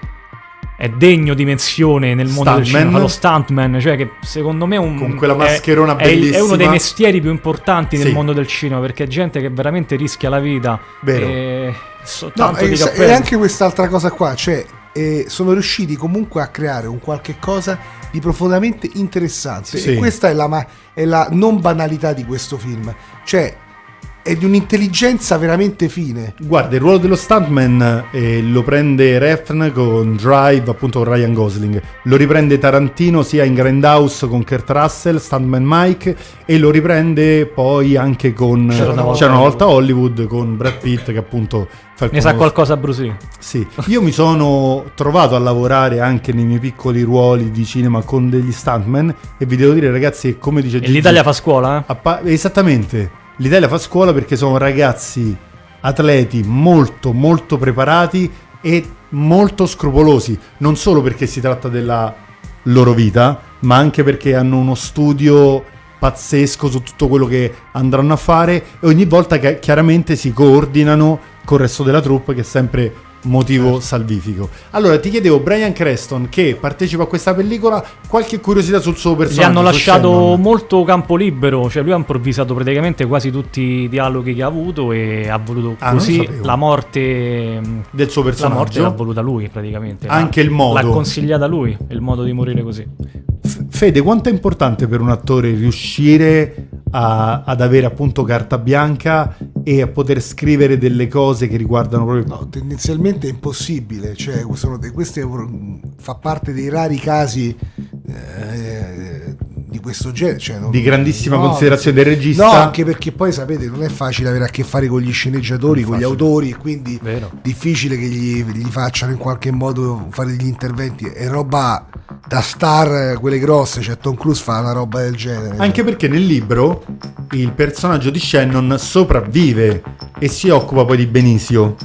è degno di menzione nel mondo del Stuntman. cinema, fa lo stuntman, cioè che secondo me è un, Con quella è- mascherona è, il- è bellissima. uno dei mestieri più importanti nel Sì. mondo del cinema perché è gente che veramente rischia la vita. Vero. E so- No, e, e anche quest'altra cosa qua, cioè eh, sono riusciti comunque a creare un qualche cosa di profondamente interessante. Sì. E questa è la, ma- è la non banalità di questo film. Cioè, è di un'intelligenza veramente fine. Guarda, il ruolo dello stuntman eh, lo prende Refn con Drive, appunto con Ryan Gosling. Lo riprende Tarantino sia in Grindhouse con Kurt Russell, stuntman Mike, e lo riprende poi anche con C'era una volta C'era una volta Hollywood con Brad Pitt che appunto fa il Ne sa qualcosa Bruce Lee. Sì, io mi sono trovato a lavorare anche nei miei piccoli ruoli di cinema con degli stuntman e vi devo dire ragazzi, che come dice E Gigi, l'Italia fa scuola, eh? appa- esattamente, l'Italia fa scuola perché sono ragazzi atleti molto molto preparati e molto scrupolosi, non solo perché si tratta della loro vita, ma anche perché hanno uno studio pazzesco su tutto quello che andranno a fare e ogni volta che chiaramente si coordinano col resto della troupe che è sempre motivo salvifico. Allora ti chiedevo Brian Creston che partecipa a questa pellicola, qualche curiosità sul suo Gli personaggio? hanno su lasciato Shannon? molto campo libero, cioè lui ha improvvisato praticamente quasi tutti i dialoghi che ha avuto e ha voluto Ah, così la morte del suo la morte personaggio. l'ha voluta lui praticamente. Anche L'ha- il modo. L'ha consigliata lui, il modo di morire così. Fede, quanto è importante per un attore riuscire a- ad avere appunto carta bianca e a poter scrivere delle cose che riguardano proprio... No, tendenzialmente è impossibile. Cioè, sono questo è fa parte dei rari casi eh, di questo genere. cioè, non- Di grandissima no, considerazione del regista. No, anche perché poi sapete, non è facile avere a che fare con gli sceneggiatori, con gli autori, e quindi Vero. difficile che gli, gli facciano in qualche modo fare degli interventi. È roba da star, quelle grosse, cioè Tom Cruise fa una roba del genere. Anche perché nel libro il personaggio di Shannon sopravvive e si occupa poi di Benicio.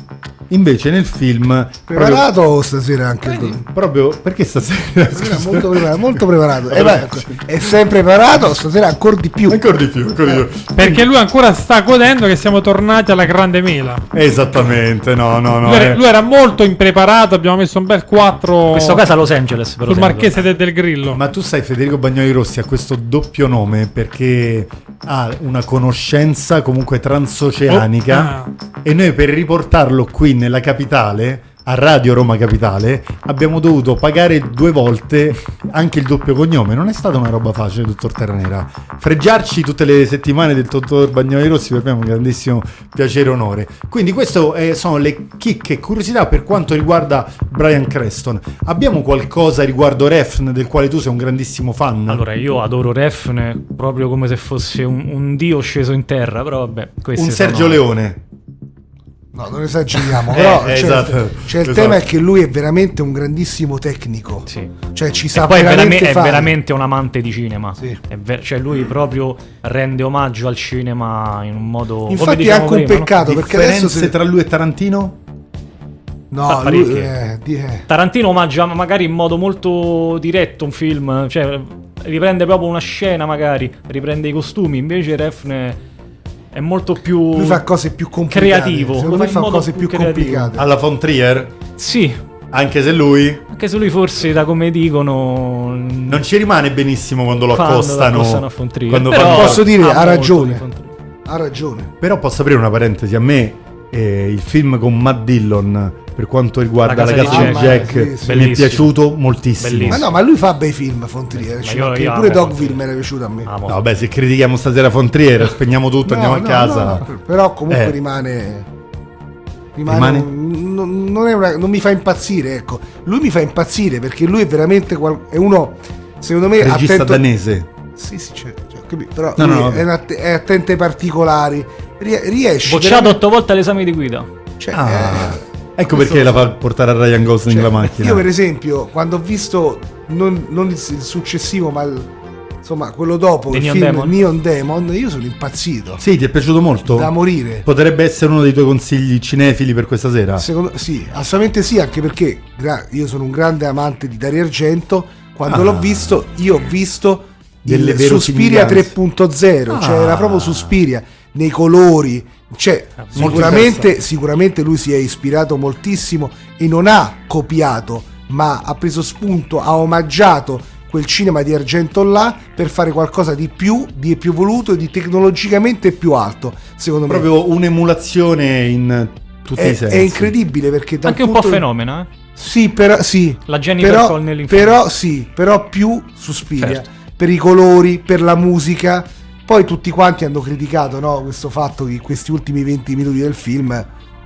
Invece nel film... Preparato stasera anche il proprio, proprio perché stasera... Stasera molto preparato, molto preparato. Eh, beh, è sempre preparato, stasera ancora di più. Ancora di più, ancora di più. Perché lui ancora sta godendo che siamo tornati alla grande mela. Esattamente, no, no, no. lui, era, eh. lui era molto impreparato, abbiamo messo un bel 4 In questo caso a Los Angeles però. sul Marchese de- del Grillo. Ma tu sai, Federico Bagnoli Rossi ha questo doppio nome perché ha una conoscenza comunque transoceanica Oh, e noi per riportarlo qui nella capitale, a Radio Roma Capitale, abbiamo dovuto pagare due volte anche il doppio cognome. Non è stata una roba facile, dottor Terranera. Freggiarci tutte le settimane del dottor Bagnoli Rossi per me è un grandissimo piacere e onore. Quindi queste sono le chicche e curiosità per quanto riguarda Brian Creston. Abbiamo qualcosa riguardo Refn del quale tu sei un grandissimo fan? Allora, io adoro Refn proprio come se fosse un, un dio sceso in terra, però vabbè, un Sergio sono- Leone. No, non esageriamo, [laughs] però eh, cioè, esatto, cioè, il esatto. tema è che lui è veramente un grandissimo tecnico. Sì. Cioè ci E sa poi è, veramente verame- è veramente un amante di cinema. Sì. È ver- cioè lui proprio rende omaggio al cinema in un modo... Infatti è dicevamo anche un prima, no? peccato perché adesso se- tra lui e Tarantino? No, lui, eh, di- eh. Tarantino omaggia magari in modo molto diretto un film, cioè riprende proprio una scena magari, riprende i costumi, invece Refn è molto più lui fa cose più complicate. creativo, Secondo me fa cose più creativo. complicate. Alla Von Trier, Sì, anche se lui anche se lui forse da come dicono non ci rimane benissimo quando lo Quando lo accostano. accostano a Von Trier. quando Però- Posso dire, ha ragione. Ha ragione. Però posso aprire una parentesi, a me eh, il film con Matt Dillon per quanto riguarda La la casa casa di Jack. Jack, Sì, sì. mi è piaciuto moltissimo. Bellissimo. Ma no, ma lui fa bei film, Fontrier. Ma ci io- io pure Dogville mi era piaciuto a me. Amo. No, vabbè, se critichiamo stasera Fontriere, spegniamo tutto, No, andiamo a no, casa. no, no, però comunque Eh. rimane. Rimane, Rimane? un- non, non è una- non mi fa impazzire, ecco. Lui mi fa impazzire perché lui è veramente qual- è uno secondo me Regista attento, danese. Sì, sì, ho capito, però No, no, no, è, att- è attento ai particolari. Rie- riesce Bocciato veramente- otto volte all'esame di guida. cioè, Ah, eh, ecco questo perché la fa portare a Ryan Gosling Cioè, la macchina. Io per esempio, quando ho visto non, non il, successivo, ma il- insomma quello dopo, The il Neon film Demon? Neon Demon, io sono impazzito. Sì, ti è piaciuto molto? Da morire. Potrebbe essere uno dei tuoi consigli cinefili per questa sera. Secondo, sì, assolutamente sì, anche perché gra- io sono un grande amante di Dario Argento. Quando Ah. l'ho visto, io ho visto Delle il Suspiria somiglianze. 3.0, cioè Ah. era proprio Suspiria nei colori. Cioè, sicuramente, sicuramente lui si è ispirato moltissimo e non ha copiato, ma ha preso spunto, ha omaggiato quel cinema di Argento là per fare qualcosa di più, di più voluto e di tecnologicamente più alto. Secondo me Proprio un'emulazione in tutti è, i sensi. è incredibile perché dal Anche un po' fenomeno, eh. sì, però sì. La Jennifer però, però sì, però più Suspiria Certo. per i colori, per la musica. Poi tutti quanti hanno criticato no, questo fatto che questi ultimi 20 minuti del film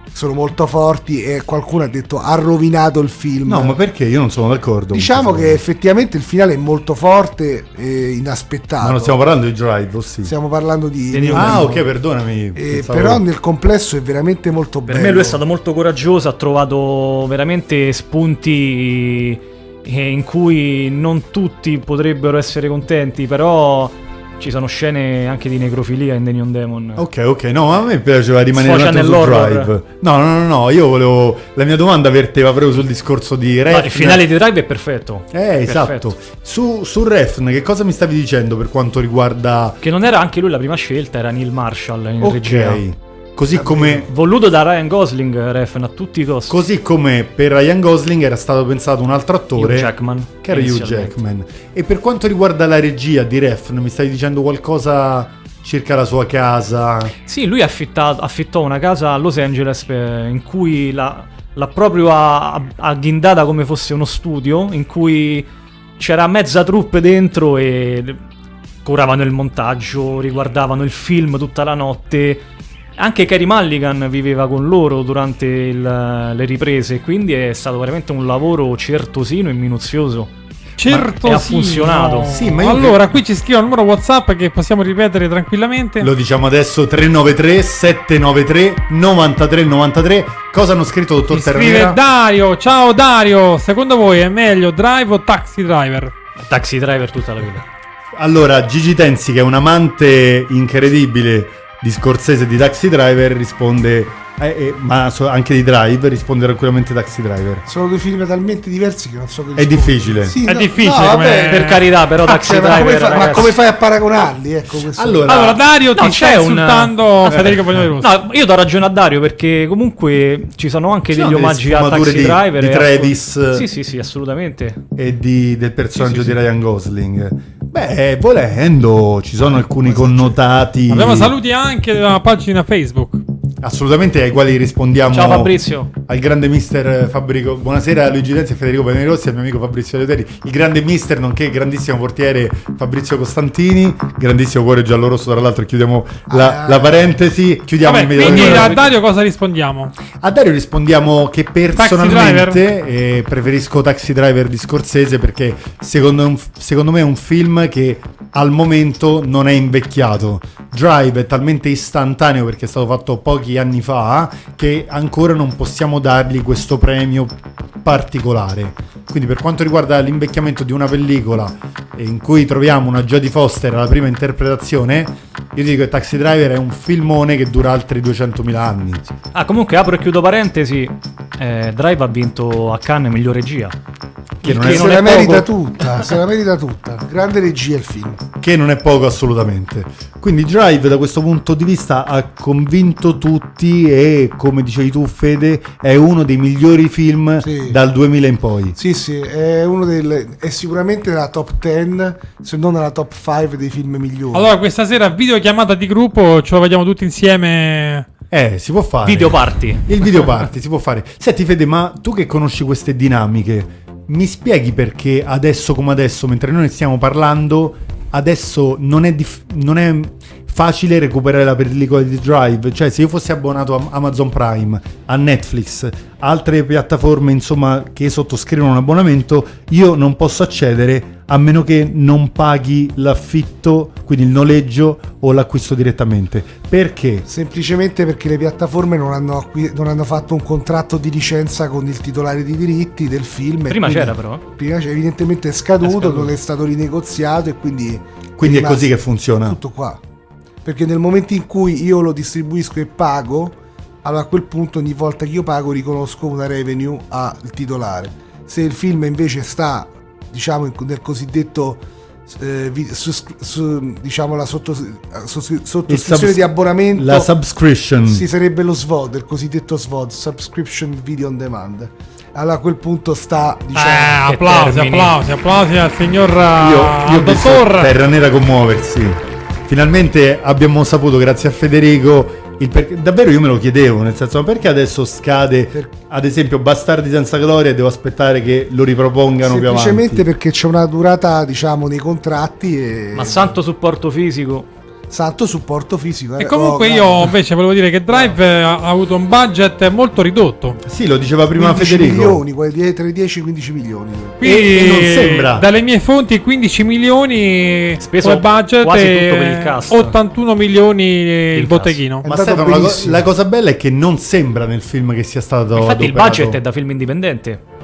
sono molto forti e qualcuno ha detto ha rovinato il film. No, ma perché? Io non sono d'accordo. diciamo che effettivamente il finale è molto forte e inaspettato. Ma non stiamo parlando di Drive, o sì? Stiamo parlando di Di Neon Ah, ok, perdonami. Eh, però nel complesso è veramente molto Per bello. me lui è stato molto coraggioso, ha trovato veramente spunti eh, in cui non tutti potrebbero essere contenti, però ci sono scene anche di necrofilia in The Neon Demon. Ok, ok, no, ma a me piaceva rimanere Sfocia un attimo. Drive. No, no, no, no, io volevo... La mia domanda verteva proprio sul discorso di Ma Refn. il finale di Drive è perfetto. Eh, esatto. Perfetto. Su, su Refn, che cosa mi stavi dicendo per quanto riguarda... Che non era anche lui la prima scelta, era Neil Marshall in regia. Ok, così come... Voluto da Ryan Gosling, Refn, a tutti i costi. Così come per Ryan Gosling era stato pensato un altro attore Hugh Jackman. che era Hugh. Jackman. E per quanto riguarda la regia di Refn, mi stai dicendo qualcosa circa la sua casa? Sì, lui affittò una casa a Los Angeles eh, in cui la- l'ha proprio agghindata come fosse uno studio, in cui c'era mezza troupe dentro e curavano il montaggio, riguardavano il film tutta la notte. Anche Carey Mulligan viveva con loro durante il- le riprese, quindi è stato veramente un lavoro certosino e minuzioso. Certo, ha funzionato. Sì, ma io allora, qui ci scrive il numero WhatsApp che possiamo ripetere tranquillamente. Lo diciamo adesso 393 793 93 93. Cosa hanno scritto dottor Ci scrive? Dario. Ciao Dario, secondo voi è meglio Drive o Taxi Driver? Taxi driver tutta la vita. Allora, Gigi Tenzi, che è un amante incredibile di Scorsese di Taxi Driver, risponde, eh, eh, ma anche di Drive, risponde tranquillamente Taxi Driver. Sono due film talmente diversi che non so che È difficile. Sì, È no, difficile no, come- vabbè, Per carità, però Ah, Taxi cioè, ma, come driver. fa- ma come fai a paragonarli? Ecco, questo- Allora, Allora, Dario No, ti sta c'è un- insultando Federico Pagnoli Rosso. No, io do ragione a Dario perché comunque ci sono anche Ci degli sono omaggi a Taxi di- Driver. di e a- Travis. Sì, sì, sì, assolutamente. e di- del personaggio Sì, sì, di. Ryan Gosling. Beh, volendo, ci sono alcuni connotati. Abbiamo saluti anche dalla pagina Facebook. Assolutamente ai quali rispondiamo. Ciao Fabrizio. Al grande mister Fabbrico. Buonasera Luigi Lenzi e Federico Panerossi e al mio amico Fabrizio Leoteri. Il grande mister, nonché grandissimo portiere Fabrizio Costantini. Grandissimo cuore giallo-rosso, tra l'altro. Chiudiamo la, Ah. la parentesi. Chiudiamo Vabbè, quindi immediatamente. a Dario cosa rispondiamo? A Dario rispondiamo che personalmente eh, preferisco Taxi Driver di Scorsese perché secondo, un- secondo me è un film che al momento non è invecchiato. Drive è talmente istantaneo perché è stato fatto pochi anni fa che ancora non possiamo dargli questo premio particolare. Quindi per quanto riguarda l'invecchiamento di una pellicola eh, in cui troviamo una Jodie Foster alla prima interpretazione, io dico che Taxi Driver è un filmone che dura altri 200.000 anni. Ah, comunque apro e chiudo parentesi. eh, Drive ha vinto a Cannes miglior regia. Che non Il è- che se non la merita poco. tutta, se la merita tutta. Grande regia il film. che non è poco assolutamente. Quindi Drive da questo punto di vista ha convinto tutti e come dicevi tu Fede è uno dei migliori film Sì. dal 2000 in poi. Sì, sì, è uno del è sicuramente nella top 10, se non nella top 5 dei film migliori. Allora, questa sera videochiamata di gruppo, ce lo vediamo tutti insieme. Eh, si può fare. Video party. Il video party si può fare. Senti Fede, ma tu che conosci queste dinamiche, mi spieghi perché adesso come adesso, mentre noi ne stiamo parlando, adesso non è, dif- non è facile recuperare la pellicola di Drive? Cioè, se io fossi abbonato a Amazon Prime, a Netflix, altre piattaforme, insomma, che sottoscrivono un abbonamento, io non posso accedere a meno che non paghi l'affitto, quindi il noleggio o l'acquisto direttamente. Perché? Semplicemente perché le piattaforme non hanno, acqui- non hanno fatto un contratto di licenza con il titolare di diritti del film. Prima c'era però. Prima c'era, evidentemente è scaduto, È scaduto. non è stato rinegoziato e quindi... Quindi è rimasto così che funziona. Tutto qua. Perché nel momento in cui io lo distribuisco e pago, allora a quel punto ogni volta che io pago riconosco una revenue al titolare. Se il film invece sta, diciamo, nel cosiddetto... eh, sus- su- diciamo la sotto- sos- Il sottoscrizione subs- di abbonamento La subscription. sì, sarebbe lo SVOD, il cosiddetto SVOD, Subscription Video on Demand. Allora a quel punto sta, Eh, diciamo, applausi, termini. applausi, applausi al signor Io, eh, io visto dottor. Terra Nera commuoversi. Finalmente abbiamo saputo, grazie a Federico, il perché. Davvero io me lo chiedevo, nel senso, ma perché adesso scade, Per- ad esempio, Bastardi senza gloria e devo aspettare che lo ripropongano più avanti? semplicemente perché c'è una durata, diciamo, nei contratti e Ma santo supporto fisico. Santo supporto fisico. E eh. comunque Oh, io invece volevo dire che Drive eh, ha avuto un budget molto ridotto. Sì, lo diceva prima 15 Federico. milioni, quelli tra i 10 e i 15 milioni. Quindi, E- e non sembra. Dalle mie fonti 15 milioni Speso come budget quasi e tutto per il cast. 81 milioni il, Il botteghino. Ma Stefano, la, la cosa bella è che non sembra nel film che sia stato. Infatti il adoperato. budget è da film indipendente.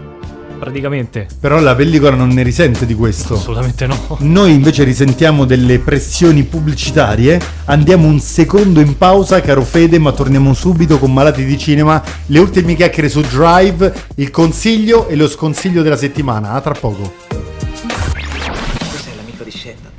Praticamente. Però la pellicola non ne risente di questo. Assolutamente no. Noi invece risentiamo delle pressioni pubblicitarie. Andiamo un secondo in pausa, caro Fede, ma torniamo subito con Malati di Cinema. Le ultime chiacchiere su Drive, il consiglio e lo sconsiglio della settimana. A tra poco. Tu sei l'amico di Sheldon.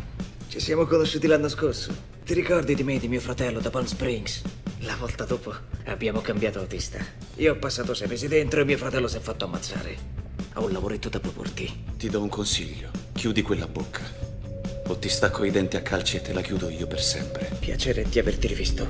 Ci siamo conosciuti l'anno scorso. Ti ricordi di me e di mio fratello da Palm Springs? La volta dopo abbiamo cambiato autista. Io ho passato sei mesi dentro e mio fratello si è fatto ammazzare. Ho un lavoretto da proporti. Ti do un consiglio. Chiudi quella bocca. O ti stacco i denti a calci e te la chiudo io per sempre. Piacere di averti rivisto.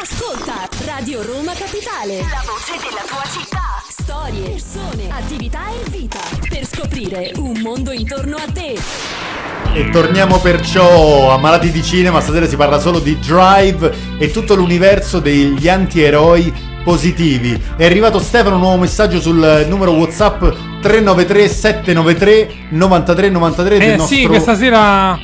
Ascolta Radio Roma Capitale. La voce della tua città. Storie, persone, attività e vita. Per scoprire un mondo intorno a te. E torniamo perciò a Malati di Cinema. Stasera si parla solo di Drive e tutto l'universo degli antieroi positivi. È arrivato Stefano, un nuovo messaggio sul numero WhatsApp 393 793 93 93 del Eh nostro sì, questa sera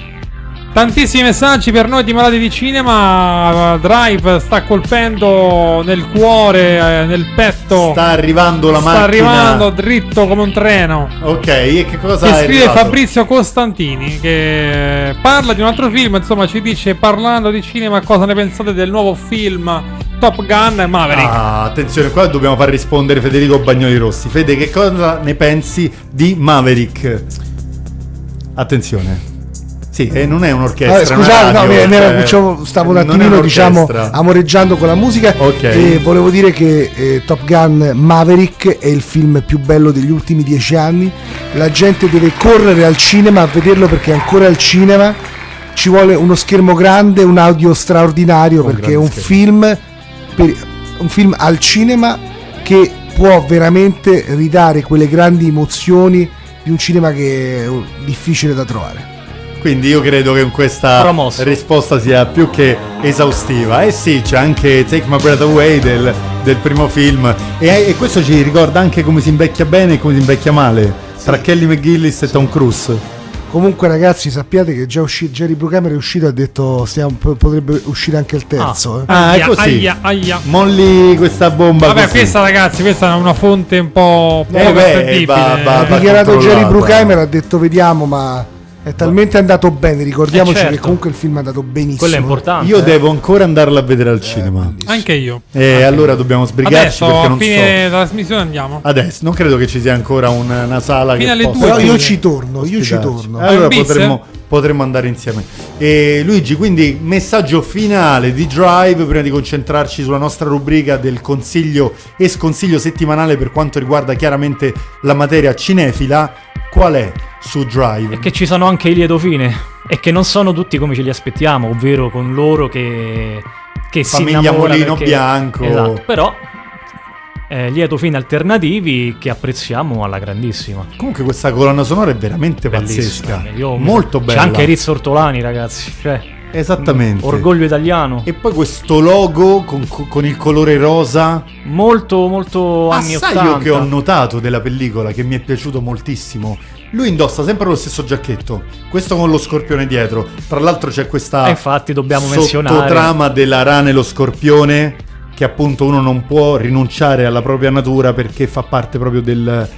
tantissimi messaggi per noi di malati di cinema. Drive sta colpendo nel cuore, eh, nel petto. sta arrivando la Sta macchina. arrivando dritto come un treno. Ok, e che cosa è scrive arrivato? Fabrizio Costantini che parla di un altro film, insomma ci dice parlando di cinema cosa ne pensate del nuovo film Top Gun Maverick. Ah, attenzione, qua dobbiamo far rispondere Federico Bagnoli Rossi. Fede, che cosa ne pensi di Maverick? Attenzione. Sì, e non è un'orchestra. Vabbè, scusate, una no, radio, mi- cioè, diciamo, stavo un attimino diciamo amoreggiando con la musica Ok. e volevo dire che eh, Top Gun Maverick è il film più bello degli ultimi dieci anni. La gente deve correre al cinema a vederlo perché è ancora al cinema. Ci vuole uno schermo grande, un audio straordinario Un perché è un film, per- un film al cinema che può veramente ridare quelle grandi emozioni di un cinema che è uh, difficile da trovare. Quindi io credo che in questa Promosso. risposta sia più che esaustiva. Eh sì, c'è anche Take My Breath Away del, del primo film. E, e questo ci ricorda anche come si invecchia bene e come si invecchia male. Tra Kelly McGillis e Tom Cruise. Comunque, ragazzi, sappiate che già usci- Jerry Bruckheimer è uscito e ha detto stiamo- potrebbe uscire anche il terzo. eh. Ah, è Aia, così. aia, aia. Molli questa bomba. Vabbè, così. questa ragazzi, questa è una fonte un po' Eh, beh, va- va- Ha dichiarato Jerry. Bruckheimer, ha detto vediamo, ma è talmente andato bene. Ricordiamoci Eh, certo. che comunque il film è andato benissimo. Quello è importante. Io eh. devo ancora andarla a vedere al cinema. Anche io. E allora dobbiamo sbrigarci Adesso perché a non fine so. della trasmissione andiamo. Adesso non credo che ci sia ancora un- una sala Fino che alle possa due, Però io ci torno, io ci ospitarci. torno. Allora Al bis? potremmo, potremmo andare insieme. E Luigi, quindi messaggio finale di Drive prima di concentrarci sulla nostra rubrica del consiglio e sconsiglio settimanale per quanto riguarda chiaramente la materia cinefila. Qual è su Drive? E che ci sono anche i lieto fine. E che non sono tutti come ce li aspettiamo, ovvero con loro che, che si Famiglia innamora Molino perché- Bianco. Esatto, però eh, lieto fine alternativi che apprezziamo alla grandissima. Comunque questa colonna sonora è veramente Bellissima. pazzesca. Io mi- Molto bella. C'è anche Rizzo Ortolani, ragazzi. Cioè, Esattamente. orgoglio italiano. E poi questo logo con, con il colore rosa. Molto, molto Ah, anni sai 80. io che ho notato della pellicola che mi è piaciuto moltissimo. Lui indossa sempre lo stesso giacchetto, questo con lo scorpione dietro. Tra l'altro c'è questa Eh, infatti dobbiamo menzionare- sottotrama della rana e lo scorpione che appunto uno non può rinunciare alla propria natura perché fa parte proprio del,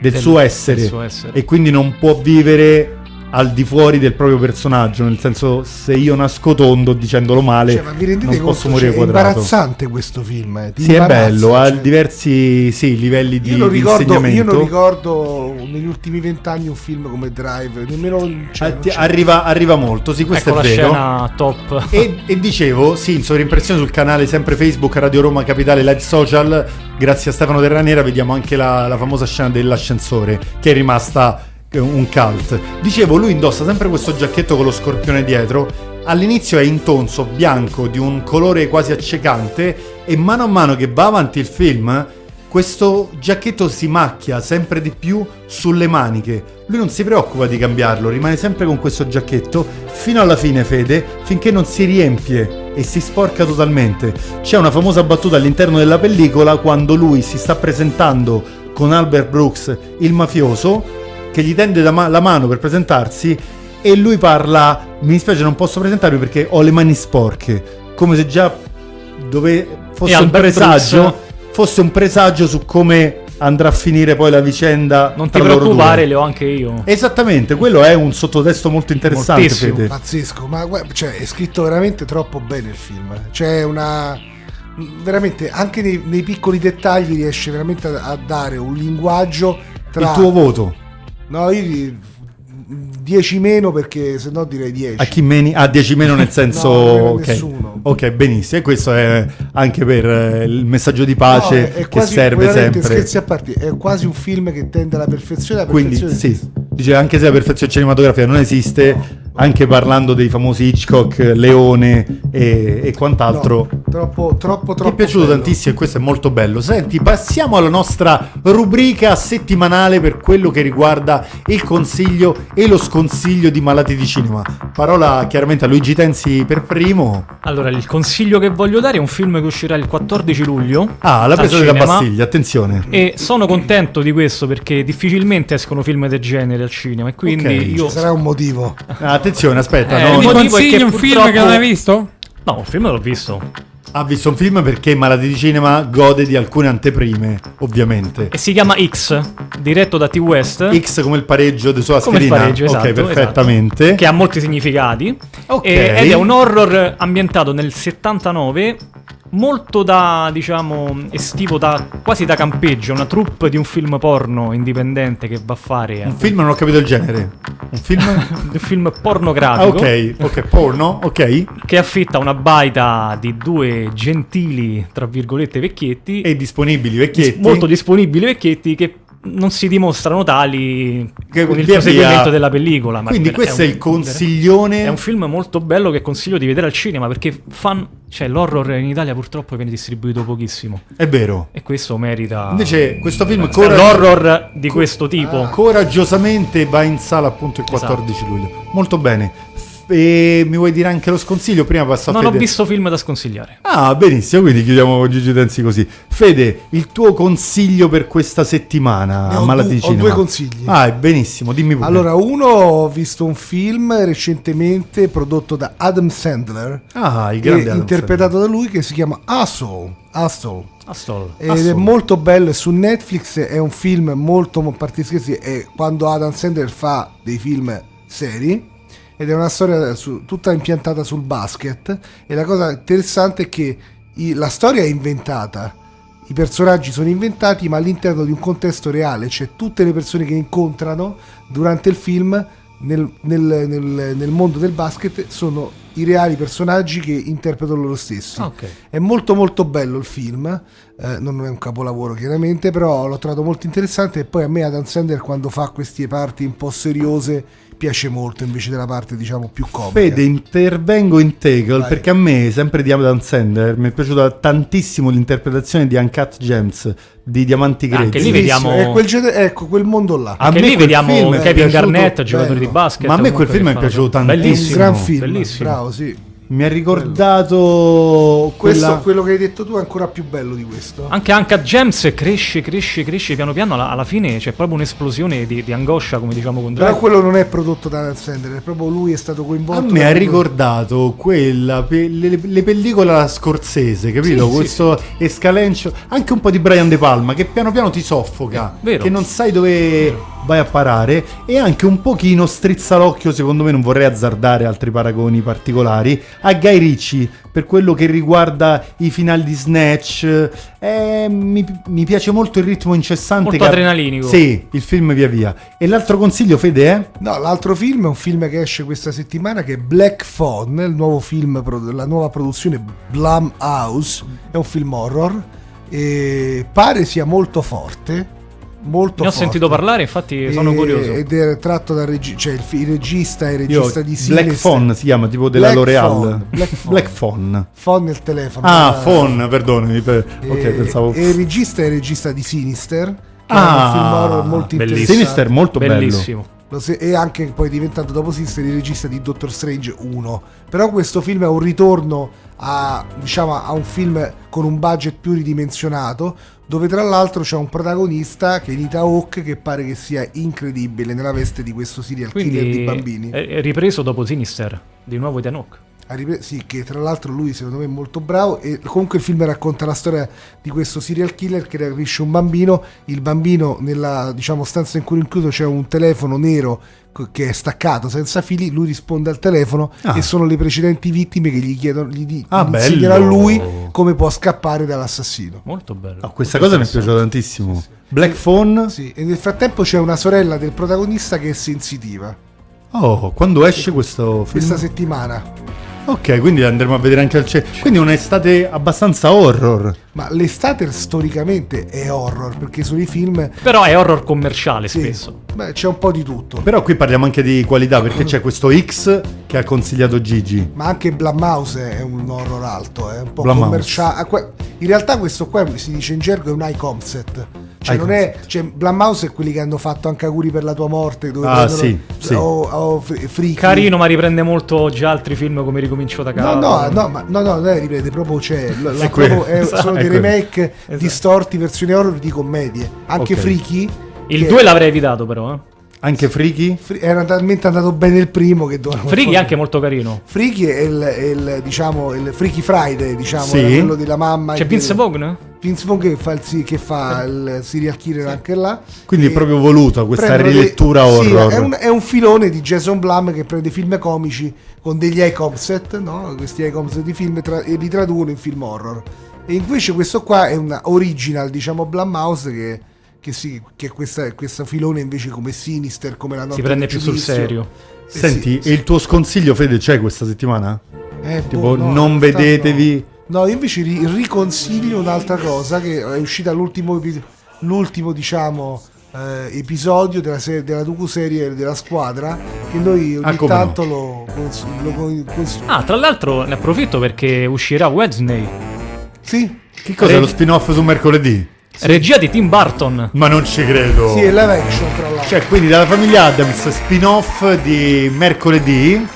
del Del- suo essere del suo essere. e quindi non può vivere al di fuori del proprio personaggio, nel senso se io nasco tondo dicendolo male Cioè, ma vi rendete non conto? posso morire Cioè, è quadrato. imbarazzante questo film. eh, ti Sì, è bello, ha cioè. diversi sì, livelli di, Io non, di ricordo, io insegnamento. non ricordo negli ultimi vent'anni un film come Drive, nemmeno cioè, Ah, arriva, arriva molto, sì, questo ecco è la vero. scena top. E, e dicevo, sì, in sovrimpressione sul canale sempre Facebook Radio Roma Capitale Live Social, grazie a Stefano Terranera vediamo anche la, la famosa scena dell'ascensore che è rimasta un cult. Dicevo, lui indossa sempre questo giacchetto con lo scorpione dietro, all'inizio è intonso, bianco, di un colore quasi accecante e mano a mano che va avanti il film, questo giacchetto si macchia sempre di più sulle maniche. Lui non si preoccupa di cambiarlo, rimane sempre con questo giacchetto fino alla fine, Fede, finché non si riempie e si sporca totalmente. C'è una famosa battuta all'interno della pellicola quando lui si sta presentando con Albert Brooks, il mafioso, che gli tende la, ma- la mano per presentarsi e lui parla, mi dispiace non posso presentarmi perché ho le mani sporche, come se già dove fosse un presagio, Brooks? fosse un presagio su come andrà a finire poi la vicenda. Non ti preoccupare, le ho anche io. Esattamente, quello è un sottotesto molto interessante. Fede. Pazzesco, ma cioè, è scritto veramente troppo bene il film. C'è una. Veramente, anche nei, nei piccoli dettagli riesce veramente a, a dare un linguaggio tra. Il tuo voto. No, io di- 10 meno perché se no direi 10. A chi meni? A 10 meno nel [laughs] senso... No, non ok. nessuno. ok, benissimo. E questo è anche per eh, il messaggio di pace No, è- è che quasi- serve sempre. Scherzi a parte, è quasi un film che tende alla perfezione. La Quindi perfezione sì, dice anche se la perfezione cinematografica non esiste, anche parlando dei famosi Hitchcock, Leone e, e quant'altro. No, troppo, troppo, troppo. Mi è piaciuto bello. tantissimo e questo è molto bello. Senti, passiamo alla nostra rubrica settimanale per quello che riguarda il consiglio e lo sconsiglio di malati di cinema. Parola chiaramente a Luigi Tensi per primo. Allora, il consiglio che voglio dare è un film che uscirà il 14 luglio. Ah, la presa della. Bastiglia, attenzione. E sono contento di questo perché difficilmente escono film del genere al cinema. E quindi Ok, io. Ci sarà un motivo. Ah, attenzione, aspetta, Eh, no, il Mi consigli che un film purtroppo- che non hai visto? No, un film l'ho visto. ha visto un film perché Malati di Cinema gode di alcune anteprime, ovviamente. E si chiama X, diretto da T. West. X come il pareggio de sulla Come il schedina. pareggio, esatto, ok, perfettamente. che ha molti significati Ok. E- ed è un horror ambientato nel 79 molto da, diciamo, estivo, da, quasi da campeggio, una troupe di un film porno indipendente che va a fare... Un film non ho capito il genere. Un film... [laughs] un film Ah, pornografico. ok, ok, porno, ok. Che affitta una baita di due gentili, tra virgolette, vecchietti. E disponibili vecchietti. molto disponibili vecchietti che non si dimostrano tali Che con il proseguimento via- della pellicola. ma Quindi questo è, un- il consiglione. È un film molto bello che consiglio di vedere al cinema perché fan, cioè, l'horror in Italia purtroppo viene distribuito pochissimo. È vero. E questo merita. Invece questo film Cioè, coraggi- l'horror di questo tipo. coraggiosamente va in sala appunto il 14 luglio. Molto bene. E mi vuoi dire anche lo sconsiglio? Prima passo a non Fede. ho visto film da sconsigliare. Ah, benissimo, quindi chiudiamo con Gigi Tenzi così. Fede, il tuo consiglio per questa settimana Ne a ho Malati du- di ho due consigli. Ah, benissimo, dimmi pure. Allora, uno ho visto un film recentemente prodotto da Adam Sandler, Ah, il e grande Adam interpretato da lui, che si chiama Hustle. Hustle. Astol. Ed è molto bello, su Netflix, è un film molto, scherzi, è quando Adam Sandler fa dei film seri, ed è una storia su- tutta impiantata sul basket, e la cosa interessante è che i- la storia è inventata, i personaggi sono inventati, ma all'interno di un contesto reale, cioè tutte le persone che incontrano durante il film nel, nel- nel- nel mondo del basket sono i reali personaggi che interpretano loro stessi. Ah, ok. È molto molto bello il film, eh, non è un capolavoro chiaramente, però l'ho trovato molto interessante e poi a me Adam Sandler quando fa queste parti un po' seriose piace molto invece della parte diciamo più comica. Fede, intervengo in tackle Vai. perché a me, sempre di Adam Sandler, mi è piaciuta tantissimo l'interpretazione di Uncut Gems di Diamanti Grezzi. Anche lì vediamo- È quel ecco, quel mondo là. A Anche me lì quel vediamo Kevin Garnett, giocatori bello. di basket. Ma a me quel film è piaciuto È un Bellissimo, gran film, bellissimo. bravo, sì. Mi ha ricordato Questo, quella... quello che hai detto tu è ancora più bello di questo. Anche Uncut Gems cresce, cresce, cresce piano piano. Alla, alla fine c'è proprio un'esplosione di, di angoscia, come diciamo con Però Drive. quello non è prodotto da Adam Sandler, è proprio lui è stato A coinvolto. me da ha quello- ricordato quella, pe- le, le pellicole alla scorsese, capito? Sì, sì, Questo escalencio, anche un po' di Brian De Palma che piano piano ti soffoca, Vero. che non sai dove vai a parare e anche un pochino strizza l'occhio, secondo me non vorrei azzardare altri paragoni particolari, a Guy Ritchie per quello che riguarda i finali di Snatch. Eh, mi, mi piace molto il ritmo incessante. Molto che ha- adrenalinico. Sì, il film via via. E l'altro consiglio, Fede, è? No, l'altro film è un film che esce questa settimana che è Black Phone, il nuovo film, la nuova produzione Blumhouse, è un film horror e pare sia molto forte, molto Ne ho forte. sentito parlare, infatti sono E- curioso. Ed è tratto dal regista, cioè il, il regista è il Io, regista di Black Sinister. Phone si chiama, tipo della Black L'Oreal. Phone, [laughs] Black Phone. Black Phone. Phone il telefono. Ah, Eh, Phone, perdonami. per- e- Ok, pensavo. E il regista è il regista di Sinister, che è Ah, un film horror molto bellissimo. interessante. Sinister molto Bellissimo. Lo se- e anche poi diventato dopo Sinister il regista di Doctor Strange 1 però questo film è un ritorno a, diciamo, a un film con un budget più ridimensionato dove tra l'altro c'è un protagonista che è Nita Hawk che pare che sia incredibile nella veste di questo serial killer di Quindi bambini è ripreso dopo Sinister, di nuovo Ethan Hawke. Ripre- sì, che tra l'altro lui secondo me è molto bravo e comunque il film racconta la storia di questo serial killer che rapisce un bambino, il bambino nella diciamo, stanza in cui è incluso c'è un telefono nero che è staccato senza fili, lui risponde al telefono Ah. e sono le precedenti vittime che gli chiedono, gli, di- Ah, insegnano a lui come può scappare dall'assassino. Molto bello. Ah, questa cosa mi è piaciuta tantissimo. Black Phone. Sì, e nel frattempo c'è una sorella del protagonista che è sensitiva. Oh, quando esce questo film? Questa settimana. Ok, quindi andremo a vedere anche al cielo. Quindi un'estate abbastanza horror. Ma l'estate storicamente è horror perché sono i film Però è horror commerciale Sì. spesso. Beh, c'è un po' di tutto. Però qui parliamo anche di qualità perché c'è questo X che ha consigliato Gigi. Ma anche Blumhouse è un horror alto, è un po' commerciale. Ah, In realtà questo qua si dice in gergo è un high concept. Cioè, non è, cioè, Blumhouse è quelli che hanno fatto anche auguri per la tua morte. Dove Ah, prendono- sì, sì. O, o Fr- Freaky. Carino, ma riprende molto già altri film come Ricomincio da No, capo. no, no, ma, no, no, non è riprende, proprio c'è. [laughs] la- la- È quello, proprio- è- esatto, sono è dei quello. remake Esatto. distorti, versioni horror di commedie. Anche Ok. Freaky. Il che 2 l'avrei evitato però. Eh. Anche Freaky? Fri- Era talmente andato bene il primo che dovevano fare- è anche molto carino. Freaky è il, è il, diciamo, il Freaky Friday, diciamo, Sì. quello della mamma. C'è Vince Vaughn? Vince Vaughn che fa il, si- che fa il serial killer anche là. Quindi è proprio voluta questa rilettura sì, horror. è, un, è un filone di Jason Blum che prende film comici con degli icon set, no? questi icon set di film tra- e li traducono in film horror. E invece questo qua è una original, diciamo, Blumhouse che, che, sì, che questa, questo filone invece come Sinister, come la notte Si prende più sul serio. Eh Senti, sì, e il tuo sconsiglio, Fede, c'è questa settimana? Eh, Tipo, boh, no, non vedetevi... No, No, io invece ri- riconsiglio un'altra cosa che è uscita l'ultimo, l'ultimo diciamo, eh, episodio della, serie, della docu-serie della squadra che noi Ah, ogni no. tanto lo, cons- lo con- cons- Ah, tra l'altro ne approfitto perché uscirà Wednesday. Sì, Che cos'è Re- lo spin-off su mercoledì? Regia di Tim Burton. Ma non ci credo. sì, è live action tra l'altro. Cioè, quindi dalla famiglia Adams, spin-off di mercoledì.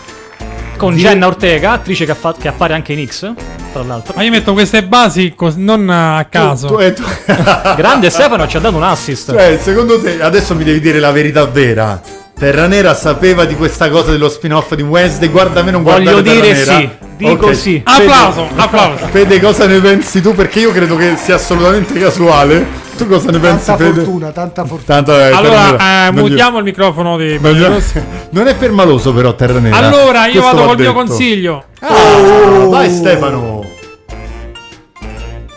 Con Di- Jenna Ortega, attrice che, ha fa- che appare anche in X, tra l'altro. Ma io metto queste basi cos- non a caso. Tu, eh, tu- Grande Stefano ci ha dato un assist. cioè, secondo te, adesso mi devi dire la verità vera. Terra Nera sapeva di questa cosa dello spin-off di Wednesday. Guarda, a me non Voglio guardare Terra dire Nera. sì, dico Ok. sì. Applauso, applauso. Fede, cosa ne pensi tu? Perché io credo che sia assolutamente casuale. Tu cosa ne pensi, tanta Fede? fortuna, tanta fortuna. Tanto, eh, Terra Allora, eh, mutiamo il microfono di Rossi. [laughs] Non è per maloso, però, Terra Nera. Allora, io Questo vado va col mio detto. consiglio. Ah, vai, Stefano.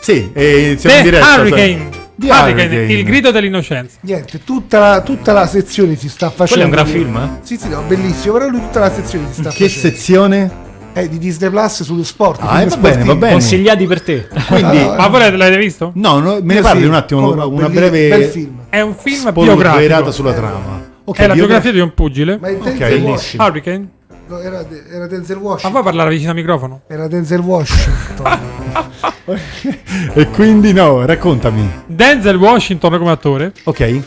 Sì, e siamo in The diretta. cioè. The Hurricane, Hurricane. il grido dell'innocenza. Niente, tutta la, tutta la sezione si sta facendo. Quello è un gran di- film, eh? Sì, sì, no, bellissimo. Però lui tutta la sezione si sta Che facendo. sezione? È di Disney Plus sullo sport. Ah, eh, va bene, va bene. Consigliati per te. Quindi, Ah, Ma voi l'avete visto? no, no, me ne parli sì, un attimo, una belli- breve bel film. È un film biografico. sulla trama. Ok, È la biogra- biografia di un pugile. Ma è Denzel bellissimo. Washington. No, era, era Denzel Ma Washington. vuoi parlare vicino al microfono? Era Denzel Washington. [laughs] E quindi no, raccontami. Denzel Washington come attore. Ok, E,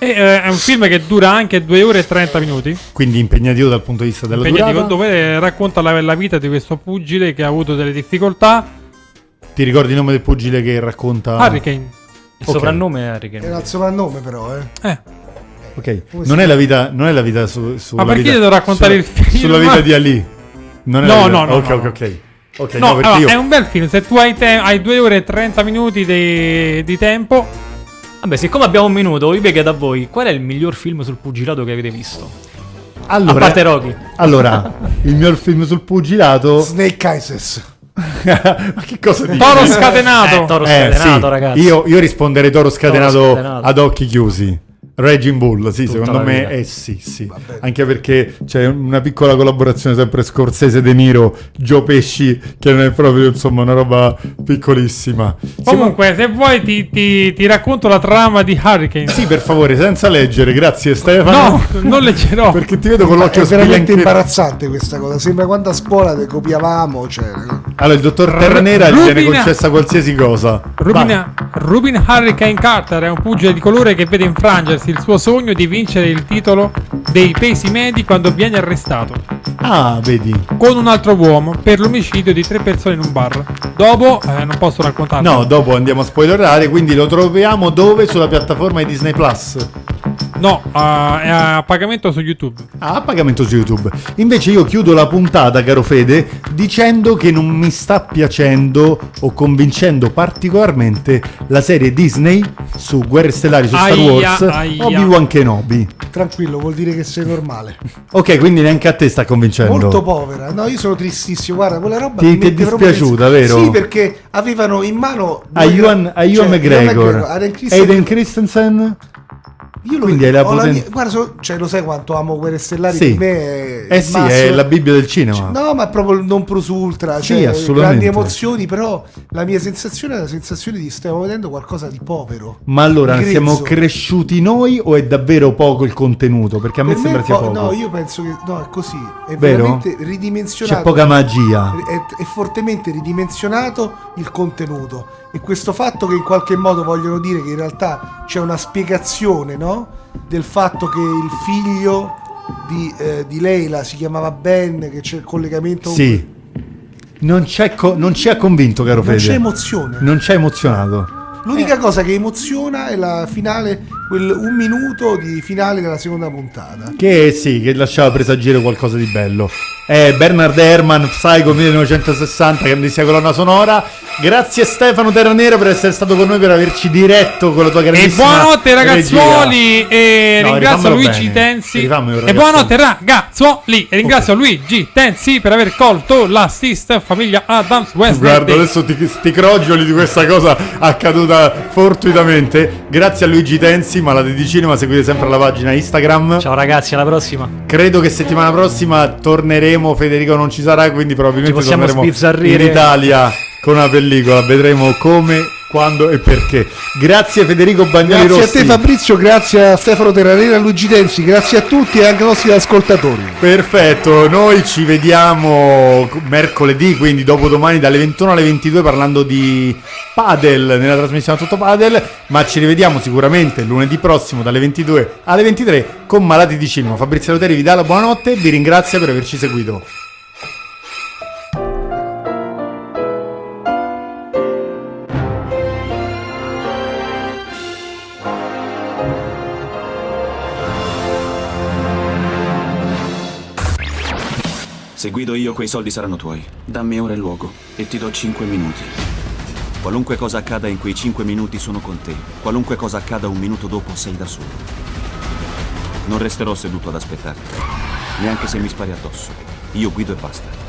eh, è un film che dura anche 2 ore e 30 minuti. quindi impegnativo dal punto di vista della impegnativo, durata. dove eh, racconta la, la vita di questo pugile che ha avuto delle difficoltà. Ti ricordi il nome del pugile che racconta? Hurricane. Il Ok. soprannome è Hurricane. Era il soprannome però, eh. Eh, Ok, non è la vita, non è la vita su, sulla perché vita, devo raccontare sulla- il film? Sulla vita di Ali. Non è No, no, no, Ok, no, ok, ok. Ok, no, no, perché allora, io è un bel film. Se tu hai, te- hai 2 ore e 30 minuti di, di tempo, Vabbè, siccome abbiamo un minuto, io vi chiedo a voi, qual è il miglior film sul pugilato che avete visto? Allora, a parte Rocky. allora, il mio film sul pugilato Snake Eyes. [laughs] Ma che cosa dici? Toro scatenato. Eh, Toro Eh, scatenato, sì. ragazzi. Io, io risponderei Toro scatenato, scatenato. ad occhi chiusi. Raging Bull, sì, Tutta secondo me eh sì, sì. Anche perché c'è una piccola collaborazione sempre Scorsese De Niro, Gio Pesci, che non è proprio insomma una roba piccolissima. Comunque, se vuoi ti, ti- ti racconto la trama di Hurricane. sì, per favore, senza leggere, grazie Stefano. No, non leggerò. Perché ti vedo con È l'occhio veramente sbianchettato. imbarazzante questa cosa. Sembra quando a scuola le copiavamo. Cioè, Allora, il dottor Terranera gli viene concessa qualsiasi cosa. Rubin, Rubin Hurricane Carter è un pugile di colore che vede infrangersi il suo sogno di vincere il titolo dei pesi medi quando viene arrestato Ah, vedi. con un altro uomo per l'omicidio di tre persone in un bar. Dopo, eh, non posso raccontarlo. No, dopo andiamo a spoilerare, quindi lo troviamo dove? Sulla piattaforma di Disney Plus. No, eh, è a pagamento su YouTube. Ah, a pagamento su YouTube. Invece io chiudo la puntata, caro Fede, dicendo che non mi sta piacendo o convincendo particolarmente la serie Disney su Guerre Stellari su Star Aia, Wars aia. Obi-Wan Kenobi. tranquillo, vuol dire che sei normale. [laughs] Ok, quindi neanche a te sta convincendo. Molto povera. No, io sono tristissimo. Guarda, quella roba Ti- mi ti è dispiaciuta, vero? Sì, perché avevano in mano A Ewan, a Ewan cioè, McGregor, Aiden Christensen- Aiden Christensen. Io lo Quindi hai la ho la guarda, so- cioè, lo sai quanto amo Guerre Stellari? Sì. Per me è Eh sì, è massimo. la Bibbia del cinema. No, ma è proprio non plus ultra. Sì, Cioè, assolutamente. grandi emozioni, però la mia sensazione è la sensazione di stiamo vedendo qualcosa di povero. Ma allora siamo cresciuti noi o è davvero poco il contenuto? Perché a me Per sembra è sia po- poco. No, io penso che no, è così. È Vero? veramente ridimensionato. C'è poca magia. È, è fortemente ridimensionato il contenuto. E questo fatto che in qualche modo vogliono dire che in realtà c'è una spiegazione, no? Del fatto che il figlio di, eh, di Leila si chiamava Ben, che c'è il collegamento. Sì. Non, c'è co- non ci ha convinto, caro Non Fede. c'è emozione. Non ci ha emozionato. L'unica cosa che emoziona è la finale quel un minuto di finale della seconda puntata. Che sì, che lasciava presagire qualcosa di bello. È Bernard Herrmann, Psycho 1960, grandissima colonna sonora. Grazie Stefano Terranera per essere stato con noi, per averci diretto con la tua E grandissima buonanotte ragazzuoli regia. e No, ringrazio Luigi bene. Tensi. Rifammelo, E ragazzo. buonanotte ragazzuoli e ringrazio Luigi Tensi per aver colto l'assist famiglia Adams West. Guarda, adesso ti, ti crogioli di questa cosa accaduta fortuitamente. Grazie a Luigi Tensi, Malati di Cinema, seguite sempre la pagina Instagram. Ciao ragazzi, alla prossima. Credo che settimana prossima torneremo, Federico non ci sarà, quindi probabilmente torneremo in Italia con una pellicola, vedremo come, quando e perché. Grazie Federico Bagnoli Grazie a te Fabrizio, grazie a Stefano Terranera, a Luigi Tensi, grazie a tutti e anche ai nostri ascoltatori. Perfetto, noi ci vediamo mercoledì, quindi dopodomani dalle 21 alle 22 parlando di padel nella trasmissione Tutto Padel, ma ci rivediamo sicuramente lunedì prossimo dalle 22 alle 23 con Malati di Cinema. Fabrizio Loteri vi dà la buonanotte e vi ringrazia per averci seguito. Se guido io, quei soldi saranno tuoi. Dammi ora il luogo e ti do 5 minuti. Qualunque cosa accada in quei 5 minuti sono con te. Qualunque cosa accada un minuto dopo sei da solo. Non resterò seduto ad aspettarti. Neanche se mi spari addosso. Io guido e basta.